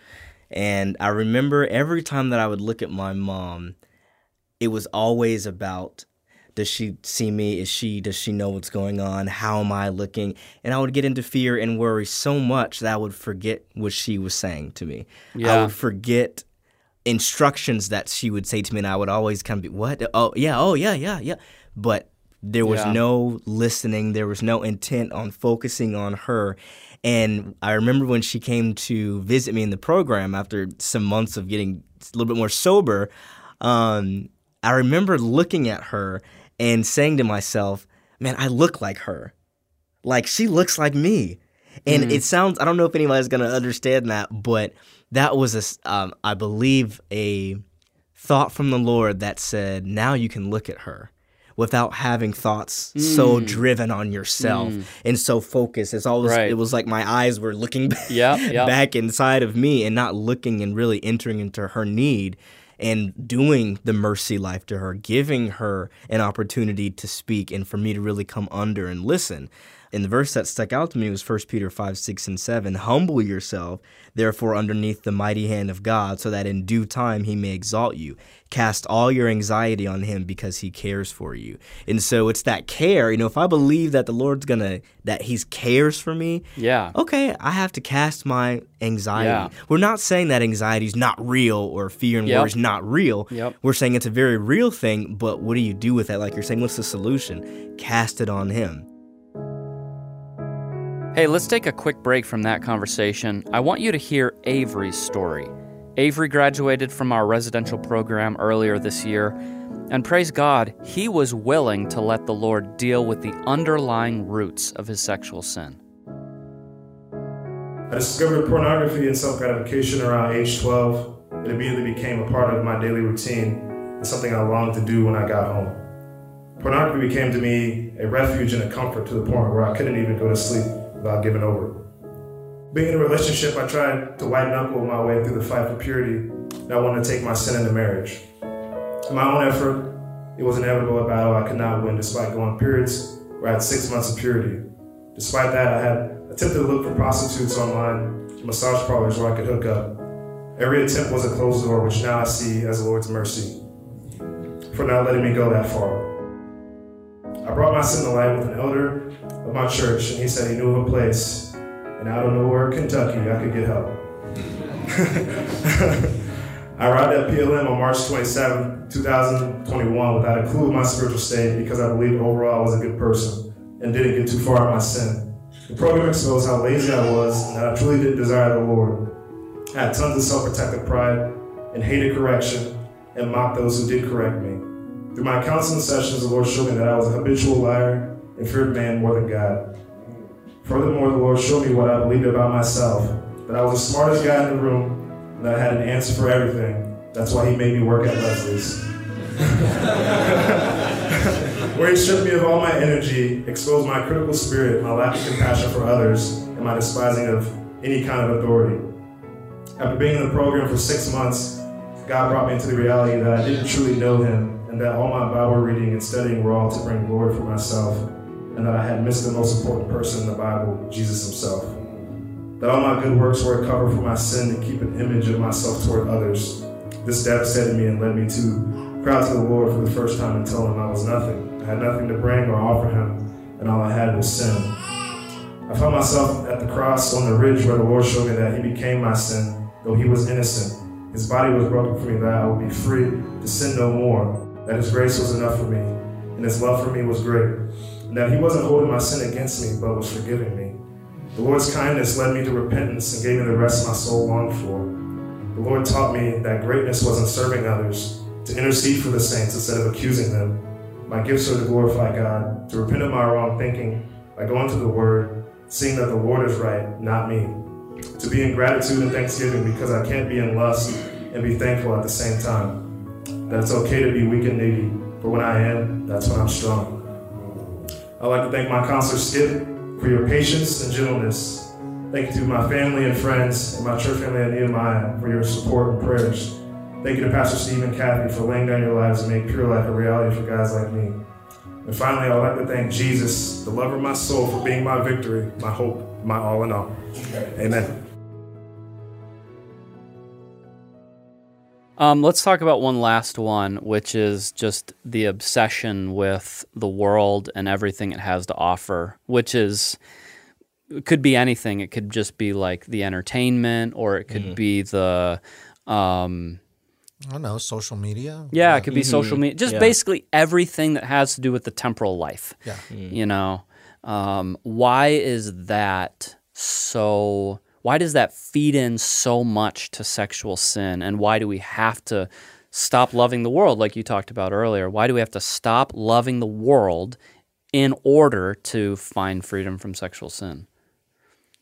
[SPEAKER 2] and I remember every time that I would look at my mom, it was always about does she see me? Is she does she know what's going on? How am i looking? And i would get into fear and worry so much that i would forget what she was saying to me.
[SPEAKER 1] Yeah.
[SPEAKER 2] i would forget instructions that she would say to me and i would always kind of be what? Oh yeah oh yeah yeah yeah. But there was
[SPEAKER 1] Yeah.
[SPEAKER 2] no listening. There was no intent on focusing on her and i remember when she came to visit me in the program after some months of getting a little bit more sober um, I remember looking at her and saying to myself, man, I look like her. Like she looks like me. And it sounds, I don't know if anybody's going to understand that, but that was, a, um, I believe, a thought from the Lord that said, now you can look at her without having thoughts so mm. driven on yourself mm. and so focused. It's always,
[SPEAKER 1] Right.
[SPEAKER 2] it was like my eyes were looking back,
[SPEAKER 1] Yep, yep.
[SPEAKER 2] back inside of me and not looking and really entering into her need and doing the mercy life to her, giving her an opportunity to speak and for me to really come under and listen. And the verse that stuck out to me was 1 Peter 5, 6, and 7. Humble yourself, therefore, underneath the mighty hand of God, so that in due time he may exalt you. Cast all your anxiety on him because he cares for you. And so it's that care. You know, if I believe that the Lord's gonna, that he cares for me,
[SPEAKER 1] Yeah.
[SPEAKER 2] okay, I have to cast my anxiety.
[SPEAKER 1] Yeah.
[SPEAKER 2] We're not saying that anxiety is not real or fear and
[SPEAKER 1] Yep.
[SPEAKER 2] worry is not real.
[SPEAKER 1] Yep.
[SPEAKER 2] We're saying it's a very real thing, but what do you do with that? Like you're saying, what's the solution? Cast it on Him.
[SPEAKER 1] Hey, let's take a quick break from that conversation. I want you to hear Avery's story. Avery graduated from our residential program earlier this year, and praise God, he was willing to let the Lord deal with the underlying roots of his sexual sin.
[SPEAKER 4] I discovered pornography and self gratification around age 12. It immediately became a part of my daily routine and something I longed to do when I got home. Pornography became to me a refuge and a comfort to the point where I couldn't even go to sleep without giving over. Being in a relationship, I tried to white knuckle my way through the fight for purity, and I wanted to take my sin into marriage. In my own effort, it was inevitable a battle I could not win despite going periods where I had six months of purity. Despite that, I had attempted to look for prostitutes online, massage parlors where I could hook up. Every attempt was a closed door, which now I see as the Lord's mercy for not letting me go that far. I brought my sin to light with an elder of my church, and he said he knew of a place, and out of nowhere, Kentucky, I could get help. [LAUGHS] I arrived at PLM on March 27, 2021, without a clue of my spiritual state because I believed overall I was a good person and didn't get too far in my sin. The program exposed how lazy I was and that I truly didn't desire the Lord. I had tons of self protective pride and hated correction and mocked those who did correct me. Through my counseling sessions, the Lord showed me that I was a habitual liar and feared man more than God. Furthermore, the Lord showed me what I believed about myself that I was the smartest guy in the room and that I had an answer for everything. That's why He made me work at Leslie's. [LAUGHS] Where He stripped me of all my energy, exposed my critical spirit, my lack of compassion for others, and my despising of any kind of authority. After being in the program for six months, God brought me into the reality that I didn't truly know Him, and that all my Bible reading and studying were all to bring glory for myself, and that I had missed the most important person in the Bible, Jesus Himself. That all my good works were a cover for my sin to keep an image of myself toward others. This devastated me and led me to cry to the Lord for the first time and tell Him I was nothing. I had nothing to bring or offer Him, and all I had was sin. I found myself at the cross on the ridge where the Lord showed me that He became my sin, though He was innocent. His body was broken for me that I would be free to sin no more, that His grace was enough for me, and His love for me was great. and that He wasn't holding my sin against me, but was forgiving me. The Lord's kindness led me to repentance and gave me the rest my soul longed for. The Lord taught me that greatness wasn't serving others, to intercede for the saints instead of accusing them. My gifts are to glorify God, to repent of my wrong thinking by going to the Word, seeing that the Lord is right, not me. To be in gratitude and thanksgiving because I can't be in lust and be thankful at the same time. That it's okay to be weak and needy, but when I am, that's when I'm strong. I'd like to thank my counselor Skip for your patience and gentleness. Thank you to my family and friends and my church family at Nehemiah for your support and prayers. Thank you to Pastor Steve and Kathy for laying down your lives and make Pure Life a reality for guys like me. And finally, I would like to thank Jesus, the lover of my soul, for being my victory, my hope, my all in all. Amen.
[SPEAKER 1] Um, let's talk about one last one, which is just the obsession with the world and everything it has to offer, which is it could be anything. It could just be like the entertainment, or it could be the um,
[SPEAKER 3] I don't know, social media.
[SPEAKER 1] yeah, it could be social media. Just
[SPEAKER 2] Yeah.
[SPEAKER 1] basically everything that has to do with the temporal life.
[SPEAKER 3] Yeah.
[SPEAKER 1] You know, um, why is that so? Why does that feed in so much to sexual sin? And why do we have to stop loving the world, like you talked about earlier? Why do we have to stop loving the world in order to find freedom from sexual sin?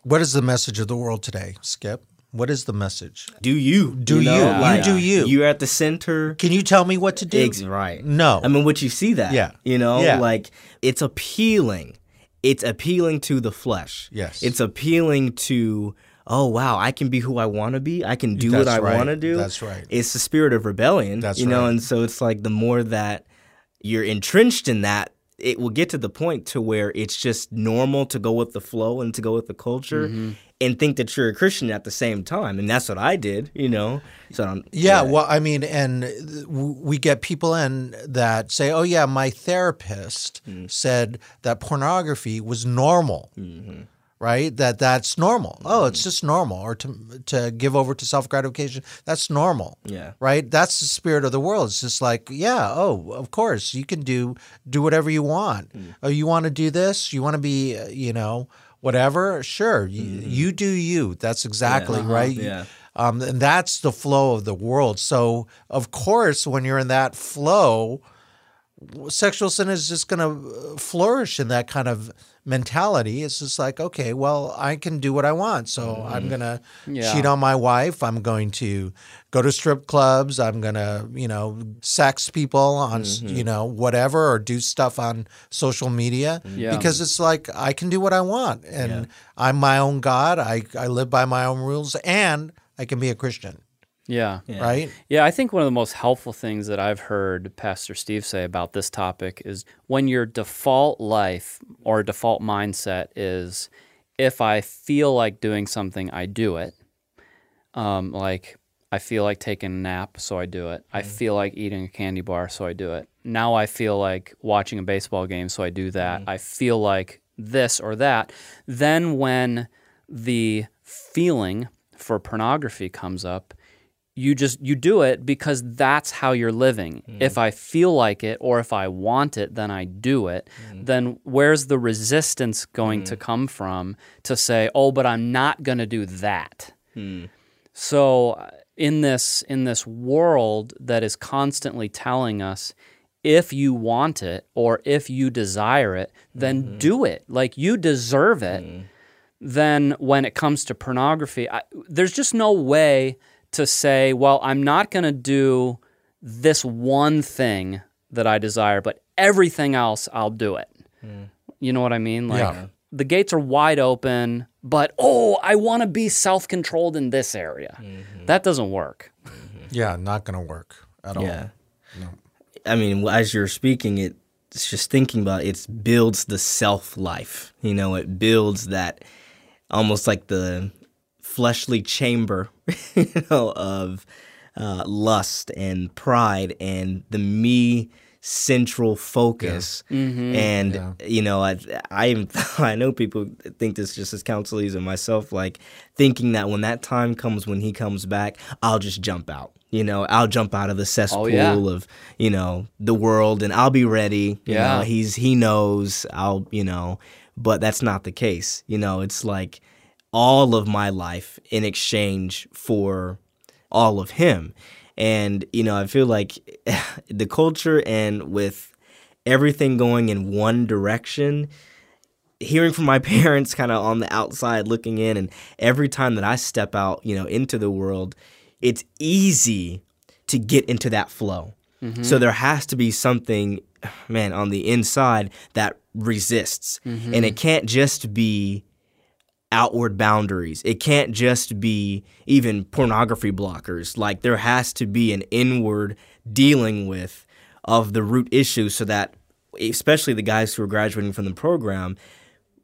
[SPEAKER 3] What is the message of the world today, Skip? What is the message?
[SPEAKER 2] Do you?
[SPEAKER 3] Do
[SPEAKER 2] know,
[SPEAKER 3] you.
[SPEAKER 2] like,
[SPEAKER 3] You do you.
[SPEAKER 2] You're at the center.
[SPEAKER 3] Can you tell me what to do?
[SPEAKER 2] Ex- right.
[SPEAKER 3] No.
[SPEAKER 2] I mean, what you see that.
[SPEAKER 3] Yeah.
[SPEAKER 2] You know,
[SPEAKER 3] Yeah.
[SPEAKER 2] like it's appealing. It's appealing to the flesh.
[SPEAKER 3] Yes.
[SPEAKER 2] It's appealing to, oh, wow, I can be who I want to be. I can do what I
[SPEAKER 3] right.
[SPEAKER 2] want to do.
[SPEAKER 3] That's right.
[SPEAKER 2] It's the spirit of rebellion.
[SPEAKER 3] That's
[SPEAKER 2] you know,
[SPEAKER 3] right.
[SPEAKER 2] and so it's like the more that you're entrenched in that, it will get to the point to where it's just normal to go with the flow and to go with the culture
[SPEAKER 3] Mm-hmm.
[SPEAKER 2] and think that you're a Christian at the same time. And that's what I did, you know. So I'm,
[SPEAKER 3] Yeah, well, I mean, and w- we get people in that say, "Oh yeah, my therapist
[SPEAKER 2] Mm.
[SPEAKER 3] said that pornography was normal."
[SPEAKER 2] Mm-hmm.
[SPEAKER 3] Right? That that's normal. Oh, it's just normal or to to give over to self-gratification, that's normal.
[SPEAKER 2] Yeah.
[SPEAKER 3] Right? That's the spirit of the world. It's just like, yeah, oh, of course, you can do do whatever you want.
[SPEAKER 2] Mm.
[SPEAKER 3] Oh, you want to do this? You want to be, uh, you know, whatever? Sure. You, you do you. That's exactly
[SPEAKER 2] uh-huh,
[SPEAKER 3] right.
[SPEAKER 2] yeah.
[SPEAKER 3] Um, and that's the flow of the world. So, of course, when you're in that flow, sexual sin is just going to uh, flourish in that kind of mentality. It's just like, okay, well, I can do what I want. So I'm mm-hmm. going to
[SPEAKER 1] Yeah.
[SPEAKER 3] cheat on my wife. I'm going to go to strip clubs. I'm going to, you know, sex people on, s mm-hmm. you know, whatever, or do stuff on social media mm-hmm.
[SPEAKER 1] Yeah.
[SPEAKER 3] because it's like I can do what I want. And I'm my own God. I, I live by my own rules and I can be a Christian,
[SPEAKER 1] Yeah.
[SPEAKER 3] right?
[SPEAKER 1] Yeah, I think one of the most helpful things that I've heard Pastor Steve say about this topic is when your default life or default mindset is if I feel like doing something, I do it. Um, like I feel like taking a nap, so I do it. I feel like eating a candy bar, so I do it. Now I feel like watching a baseball game, so I do that. I feel like this or that. Then when the feeling for pornography comes up, you just you do it because that's how you're living. Mm-hmm. If I feel like it or if I want it, then I do it. Mm-hmm. Then where's the resistance going to mm-hmm. come from to say, "Oh, but I'm not going to do that." Hmm. So uh, in this in this world that is constantly telling us if you want it or if you desire it, then do it. Like you deserve it. Hmm. Then when it comes to pornography, I, there's just no way to say, well, I'm not going to do this one thing that I desire, but everything else I'll do it. Hmm. You know what I mean? Like
[SPEAKER 3] Yeah.
[SPEAKER 1] the gates are wide open, but oh, I want to be self-controlled in this area. Mm-hmm. That doesn't work. Mm-hmm.
[SPEAKER 3] Yeah, not going to work at all.
[SPEAKER 2] Yeah. I mean, as you're speaking, it, it's just thinking about it, it builds the self life. You know, it builds that almost like the fleshly chamber, [LAUGHS] you know, of uh, lust and pride and the me central focus. And you know, I I [LAUGHS] I know people think this just as counselors and myself, like thinking that when that time comes when he comes back, I'll just jump out. You know, I'll jump out of the cesspool
[SPEAKER 1] Oh, yeah.
[SPEAKER 2] of, you know, the world and I'll be ready. You
[SPEAKER 1] Yeah.
[SPEAKER 2] know, he's he knows I'll, you know, but that's not the case. You know, it's like all of my life in exchange for all of him. And, you know, I feel like [LAUGHS] the culture and with everything going in one direction, hearing from my [LAUGHS] parents kind of on the outside looking in and every time that I step out, you know, into the world, it's easy to get into that flow. Mm-hmm. So there has to be something man on the inside that resists. Mm-hmm. And it can't just be outward boundaries. It can't just be even pornography blockers. Like there has to be an inward dealing with of the root issue so that especially the guys who are graduating from the program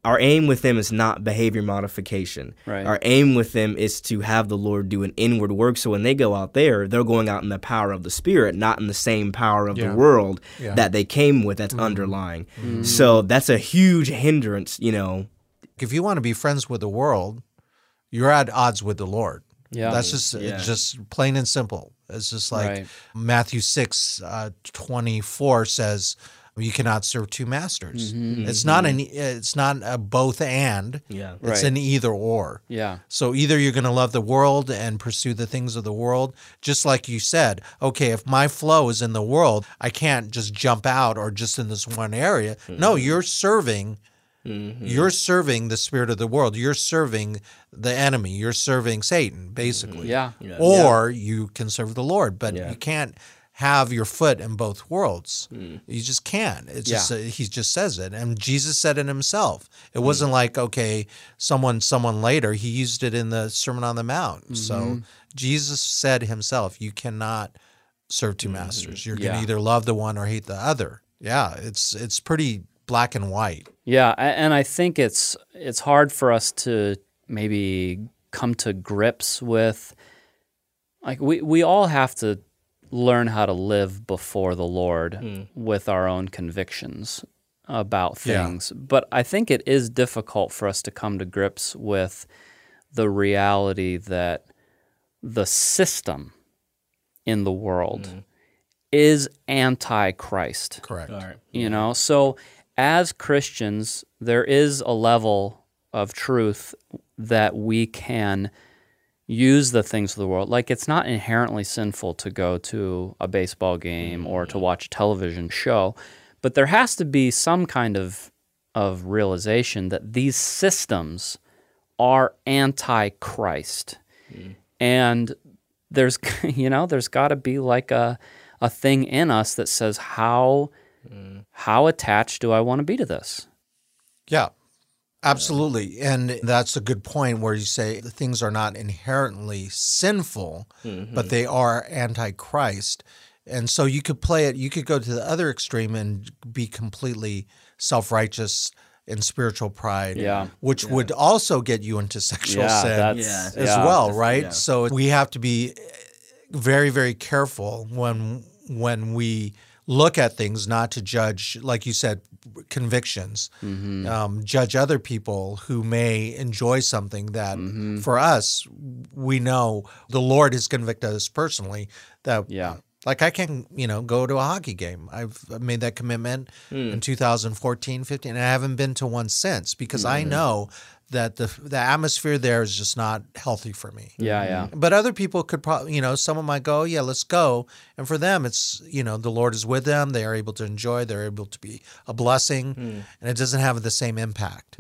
[SPEAKER 2] our aim with them is not behavior modification.
[SPEAKER 1] Right.
[SPEAKER 2] Our aim with them is to have the Lord do an inward work. So when they go out there, they're going out in the power of the Spirit, not in the same power of
[SPEAKER 3] Yeah.
[SPEAKER 2] the world
[SPEAKER 3] Yeah.
[SPEAKER 2] that they came with that's mm-hmm. underlying. Mm-hmm. So that's a huge hindrance, you know,
[SPEAKER 3] If you want to be friends with the world, you're at odds with the Lord.
[SPEAKER 1] Yeah.
[SPEAKER 3] That's just
[SPEAKER 2] Yeah.
[SPEAKER 3] it's just plain and simple. It's just like
[SPEAKER 1] Right.
[SPEAKER 3] Matthew 6 uh, 24 says you cannot serve two masters.
[SPEAKER 1] Mm-hmm.
[SPEAKER 3] It's not an it's not a both and.
[SPEAKER 2] Yeah.
[SPEAKER 3] It's
[SPEAKER 1] Right.
[SPEAKER 3] an either or.
[SPEAKER 1] Yeah.
[SPEAKER 3] So either you're going to love the world and pursue the things of the world, just like you said. Okay, if my flow is in the world, I can't just jump out or just in this one area. No, you're serving. Mm-hmm. You're serving the spirit of the world. You're serving the enemy. You're serving Satan, mm-hmm. basically.
[SPEAKER 1] Yeah.
[SPEAKER 2] Yeah.
[SPEAKER 3] Or you can serve the Lord, but
[SPEAKER 2] Yeah.
[SPEAKER 3] you can't have your foot in both worlds. Mm. You just can't. It's just uh, he just says it, and Jesus said it himself. It mm. wasn't like okay, someone someone later. He used it in the Sermon on the Mount. So mm-hmm. Jesus said himself, "You cannot serve 2 masters. You're going to either love the one or hate the other." Yeah, it's it's pretty black and white.
[SPEAKER 1] Yeah, and I think it's it's hard for us to maybe come to grips with like we we all have to learn how to live before the Lord hmm. with our own convictions about
[SPEAKER 3] Yeah.
[SPEAKER 1] things. But I think it is difficult for us to come to grips with the reality that the system in the world hmm. is anti-Christ
[SPEAKER 3] Correct.
[SPEAKER 2] All right.
[SPEAKER 1] you hmm. know so as christians there is a level of truth that we can use the things of the world. Like it's not inherently sinful to go to a baseball game or to mm-hmm. watch a television show but there has to be some kind of of realization that these systems are anti-christ. Mm. And there's [LAUGHS] you know there's got to be like a a thing in us that says how how attached do I want to be to this?
[SPEAKER 3] Yeah, absolutely. And that's a good point where you say the things are not inherently sinful, but mm-hmm. they are antichrist. And so you could play it, you could go to the other extreme and be completely self righteous and spiritual pride,
[SPEAKER 1] Yeah.
[SPEAKER 3] which would also get you into sexual
[SPEAKER 1] Yeah,
[SPEAKER 3] sin
[SPEAKER 1] that's
[SPEAKER 2] Yeah.
[SPEAKER 3] as
[SPEAKER 1] yeah.
[SPEAKER 3] well, right?
[SPEAKER 2] yeah.
[SPEAKER 3] So we have to be very, very careful when when we look at things, not to judge, like you said, convictions,
[SPEAKER 1] Mm-hmm.
[SPEAKER 3] um, judge other people who may enjoy something that,
[SPEAKER 1] Mm-hmm.
[SPEAKER 3] for us, we know the Lord has convicted us personally that.
[SPEAKER 1] Yeah.
[SPEAKER 3] Like I can, you know, go to a hockey game. I've made that commitment
[SPEAKER 1] Hmm.
[SPEAKER 3] in 2014, 15, and I haven't been to one since because I
[SPEAKER 1] Mm-hmm.
[SPEAKER 3] know that the the atmosphere there is just not healthy for me.
[SPEAKER 1] Yeah, yeah.
[SPEAKER 3] But other people could probably, you know, someone might go, yeah, let's go. And for them, it's, you know, the Lord is with them. They are able to enjoy. They're able to be a blessing. And it doesn't have the same impact.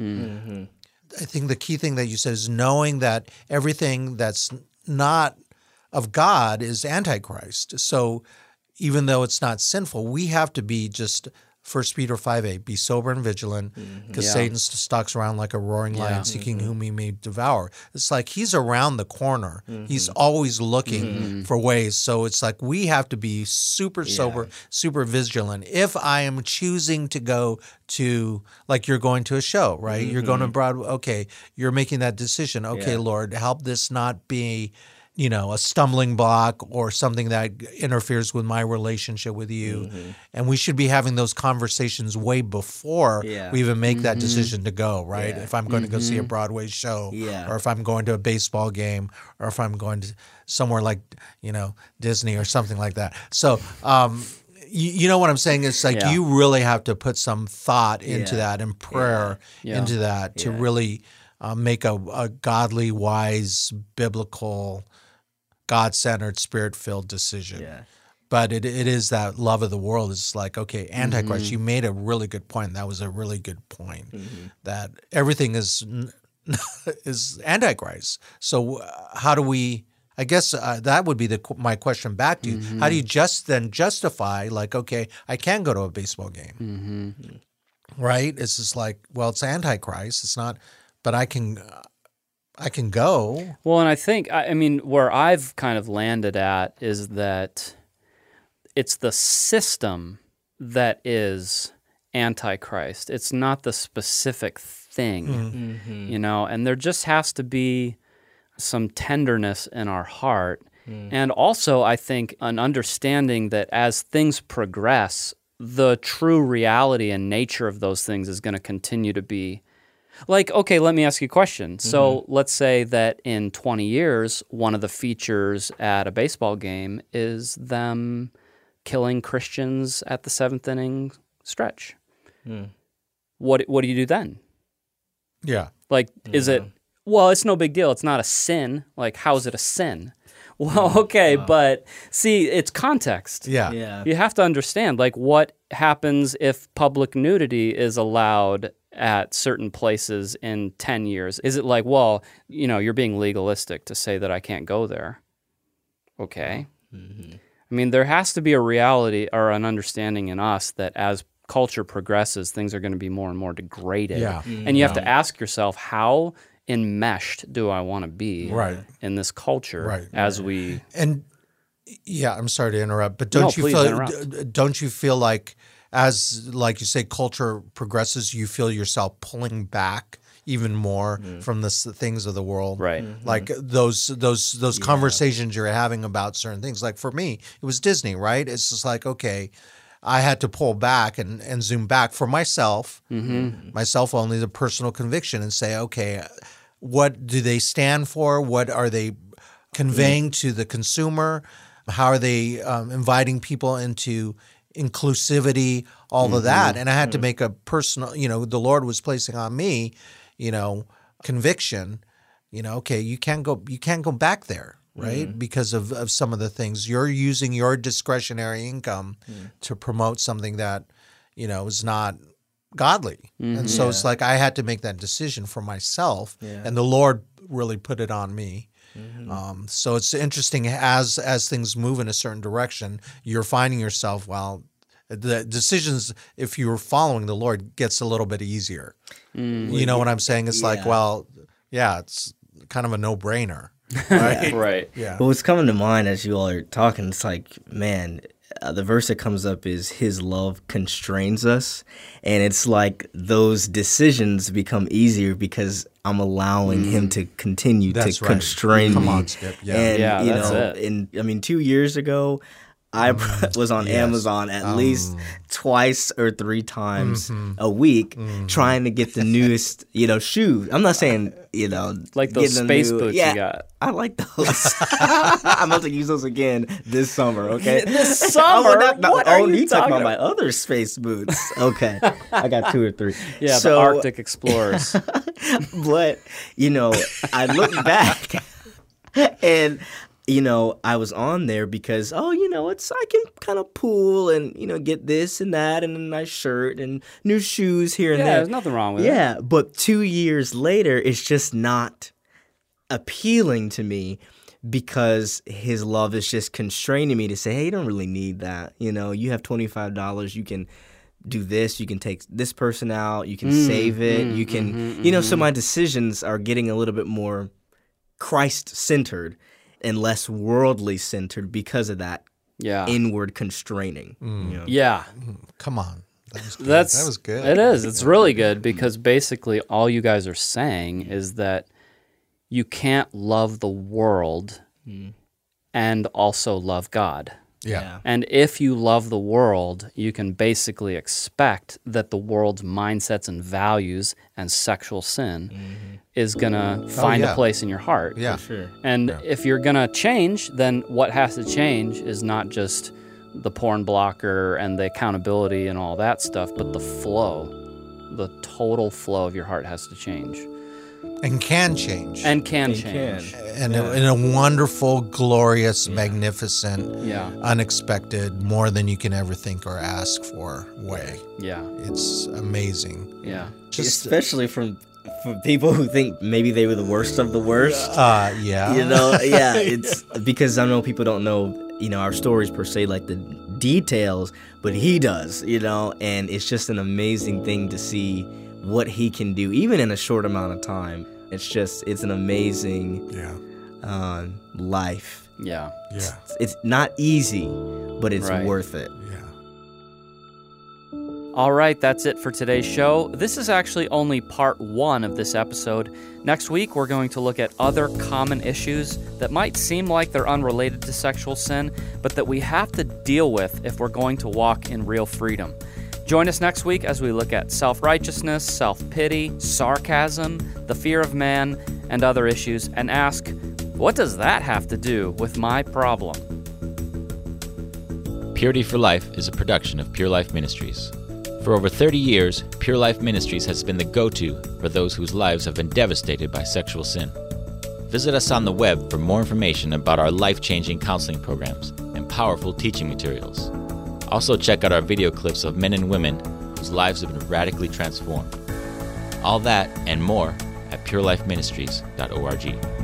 [SPEAKER 3] I think the key thing that you said is knowing that everything that's not of God is antichrist. So even though it's not sinful, we have to be just. 1 Peter 5 8, be sober and vigilant mm-hmm. because
[SPEAKER 1] Yeah.
[SPEAKER 3] Satan stalks around like a roaring lion
[SPEAKER 1] Yeah.
[SPEAKER 3] seeking mm-hmm. whom he may devour. It's like he's around the corner. He's mm-hmm. always looking for ways. So it's like we have to be super sober, super vigilant. If I am choosing to go to, like you're going to a show, right? You're going to Broadway. Okay, you're making that decision. Okay,
[SPEAKER 2] Yeah.
[SPEAKER 3] Lord, help this not be you know, a stumbling block or something that interferes with my relationship with you.
[SPEAKER 2] Mm-hmm.
[SPEAKER 3] And we should be having those conversations way before
[SPEAKER 2] Yeah.
[SPEAKER 3] we even make that decision to go, right?
[SPEAKER 2] Yeah.
[SPEAKER 3] If I'm going to go see a Broadway show
[SPEAKER 2] Yeah.
[SPEAKER 3] or if I'm going to a baseball game or if I'm going to somewhere like, you know, Disney or something like that. So, um, you, you know what I'm saying? It's like
[SPEAKER 1] Yeah.
[SPEAKER 3] you really have to put some thought into
[SPEAKER 2] Yeah.
[SPEAKER 3] that and prayer
[SPEAKER 1] Yeah.
[SPEAKER 3] into that to
[SPEAKER 2] Yeah.
[SPEAKER 3] really uh, make a, a godly, wise, biblical, God centered, spirit filled decision.
[SPEAKER 2] Yeah.
[SPEAKER 3] But it, it is that love of the world. It's like, okay, Antichrist,
[SPEAKER 2] Mm-hmm.
[SPEAKER 3] you made a really good point. That was a really good point. That everything is [LAUGHS] is Antichrist. So uh, how do we? I guess uh, that would be the my question back to you.
[SPEAKER 2] Mm-hmm.
[SPEAKER 3] How do you just then justify like, okay, I can go to a baseball game,
[SPEAKER 2] Mm-hmm.
[SPEAKER 3] right? It's just like, well, it's Antichrist. It's not, but I can, uh, I can go.
[SPEAKER 1] Well, and I think, I I mean, where I've kind of landed at is that it's the system that is antichrist. It's not the specific thing, mm-hmm. Mm-hmm. you know, and there just has to be some tenderness in our heart. Mm. And also, I think, an understanding that as things progress, the true reality and nature of those things is going to continue to be like, okay, let me ask you a question. So mm-hmm. let's say that in 20 years, one of the features at a baseball game is them killing Christians at the seventh inning stretch. Hmm. What what do you do then?
[SPEAKER 3] Yeah.
[SPEAKER 1] Like, is it? Well, it's no big deal. It's not a sin. Like, how is it a sin? [LAUGHS] Well, okay, but see, it's context.
[SPEAKER 3] Yeah.
[SPEAKER 2] Yeah.
[SPEAKER 1] You have to understand, like, what happens if public nudity is allowed at certain places in 10 years? Is it like, well, you know, you're being legalistic to say that I can't go there? Okay. Mm-hmm. I mean, there has to be a reality or an understanding in us that as culture progresses, things are going to be more and more degraded.
[SPEAKER 3] Yeah.
[SPEAKER 1] And you have to ask yourself, how enmeshed do I want to be
[SPEAKER 3] Right.
[SPEAKER 1] in this culture
[SPEAKER 3] Right.
[SPEAKER 1] as we
[SPEAKER 3] And yeah, I'm sorry to interrupt, but don't
[SPEAKER 1] No,
[SPEAKER 3] you feel
[SPEAKER 1] interrupt.
[SPEAKER 3] don't you feel like as like you say culture progresses, you feel yourself pulling back even more mm. from the things of the world,
[SPEAKER 1] Right. Mm-hmm.
[SPEAKER 3] Like those those those conversations you're having about certain things. Like for me, it was Disney, right? It's just like okay. I had to pull back and, and zoom back for myself, mm-hmm. Mm-hmm. myself only, the personal conviction, and say, okay, what do they stand for? What are they conveying to the consumer? How are they um, inviting people into inclusivity, all of that? Mm-hmm. And I had to mm-hmm. make a personal, you know, the Lord was placing on me, you know, conviction. You know, okay, you can't go, you can't go back there, right? Mm-hmm. Because of, of some of the things you're using your discretionary income mm. to promote something that, you know, is not godly. And so it's like I had to make that decision for myself, and the Lord really put it on me. Um, so it's interesting as as things move in a certain direction, you're finding yourself well. The decisions, if you're following the Lord, gets a little bit easier. You know what I'm saying? It's like, well, yeah, it's kind of a no brainer, [LAUGHS] right?
[SPEAKER 1] right.
[SPEAKER 3] yeah.
[SPEAKER 2] But what's coming to mind as you all are talking, it's like, man, uh, the verse that comes up is His love constrains us. And it's like those decisions become easier because I'm allowing Him to continue
[SPEAKER 3] That's
[SPEAKER 2] to
[SPEAKER 3] right.
[SPEAKER 2] constrain
[SPEAKER 3] Come
[SPEAKER 2] me.
[SPEAKER 3] on, Skip. Yeah.
[SPEAKER 2] And,
[SPEAKER 1] Yeah,
[SPEAKER 2] you
[SPEAKER 1] that's
[SPEAKER 2] know,
[SPEAKER 1] it.
[SPEAKER 2] and I mean, two years ago, I [LAUGHS] was on Amazon at least um, twice or three times mm-hmm. a week mm. trying to get the [LAUGHS] newest, you know, shoes. I'm not saying, you know,
[SPEAKER 1] Like those space
[SPEAKER 2] new-
[SPEAKER 1] boots
[SPEAKER 2] yeah,
[SPEAKER 1] you got.
[SPEAKER 2] I like those. [LAUGHS] I'm about to use those again this summer. Okay.
[SPEAKER 1] This
[SPEAKER 2] Oh,
[SPEAKER 1] summer?
[SPEAKER 2] not- not-
[SPEAKER 1] What
[SPEAKER 2] oh,
[SPEAKER 1] are you
[SPEAKER 2] you talking
[SPEAKER 1] talking
[SPEAKER 2] about my other space boots? Okay, I got two or three.
[SPEAKER 1] Yeah,
[SPEAKER 2] so,
[SPEAKER 1] the Arctic Explorers.
[SPEAKER 2] But you know, I look back and you know, I was on there because oh, you know, it's I can kind of pool and you know get this and that and a nice shirt and new shoes here and
[SPEAKER 1] yeah,
[SPEAKER 2] there.
[SPEAKER 1] there's nothing wrong with it.
[SPEAKER 2] Yeah, but two years later, it's just not appealing to me because his love is just constraining me to say, hey, you don't really need that. You know, you have $25, you can do this, you can take this person out, you can mm, save it, mm, you can, mm-hmm, you know, so mm-hmm. my decisions are getting a little bit more Christ centered and less worldly centered because of that
[SPEAKER 1] Yeah.
[SPEAKER 2] inward constraining. you mm. know?
[SPEAKER 1] yeah.
[SPEAKER 3] Mm, come on, that was good.
[SPEAKER 1] That's
[SPEAKER 3] that was good.
[SPEAKER 1] It is. It's really mm. good because basically all you guys are saying is that you can't love the world and also love God.
[SPEAKER 3] Yeah.
[SPEAKER 1] And if you love the world, you can basically expect that the world's mindsets and values and sexual sin mm-hmm. is going to oh, find
[SPEAKER 3] yeah.
[SPEAKER 1] a place in your heart.
[SPEAKER 3] Yeah.
[SPEAKER 2] Sure.
[SPEAKER 1] And if you're going to change, then what has to change is not just the porn blocker and the accountability and all that stuff, but the flow. The total flow of your heart has to change
[SPEAKER 3] And can change.
[SPEAKER 1] and can
[SPEAKER 2] And
[SPEAKER 1] change.
[SPEAKER 2] can.
[SPEAKER 3] and in a wonderful, glorious, magnificent,
[SPEAKER 1] Yeah.
[SPEAKER 3] unexpected, more than you can ever think or ask for way.
[SPEAKER 1] Yeah.
[SPEAKER 3] It's amazing.
[SPEAKER 1] Yeah.
[SPEAKER 3] Just
[SPEAKER 2] Especially from for people who think maybe they were the worst of the worst.
[SPEAKER 3] uh yeah.
[SPEAKER 2] you know [LAUGHS] yeah it's because i know people don't know you know our stories per se like the details but he does you know and it's just an amazing thing to see what he can do even in a short amount of time it's just it's an amazing
[SPEAKER 3] Yeah.
[SPEAKER 2] uh, life
[SPEAKER 1] Yeah.
[SPEAKER 3] Yeah.
[SPEAKER 2] it's not easy but it's
[SPEAKER 1] Right.
[SPEAKER 2] worth it
[SPEAKER 3] Yeah.
[SPEAKER 1] All right, that's it for today's show. This is actually only part one of this episode. Next week, we're going to look at other common issues that might seem like they're unrelated to sexual sin, but that we have to deal with if we're going to walk in real freedom. Join us next week as we look at self righteousness, self pity, sarcasm, the fear of man, and other issues, and ask, what does that have to do with my problem?
[SPEAKER 5] Purity for Life is a production of Pure Life Ministries. For over 30 years, Pure Life Ministries has been the go to for those whose lives have been devastated by sexual sin. Visit us on the web for more information about our life changing counseling programs and powerful teaching materials. Also, check out our video clips of men and women whose lives have been radically transformed. All that and more at purelifeministries.org.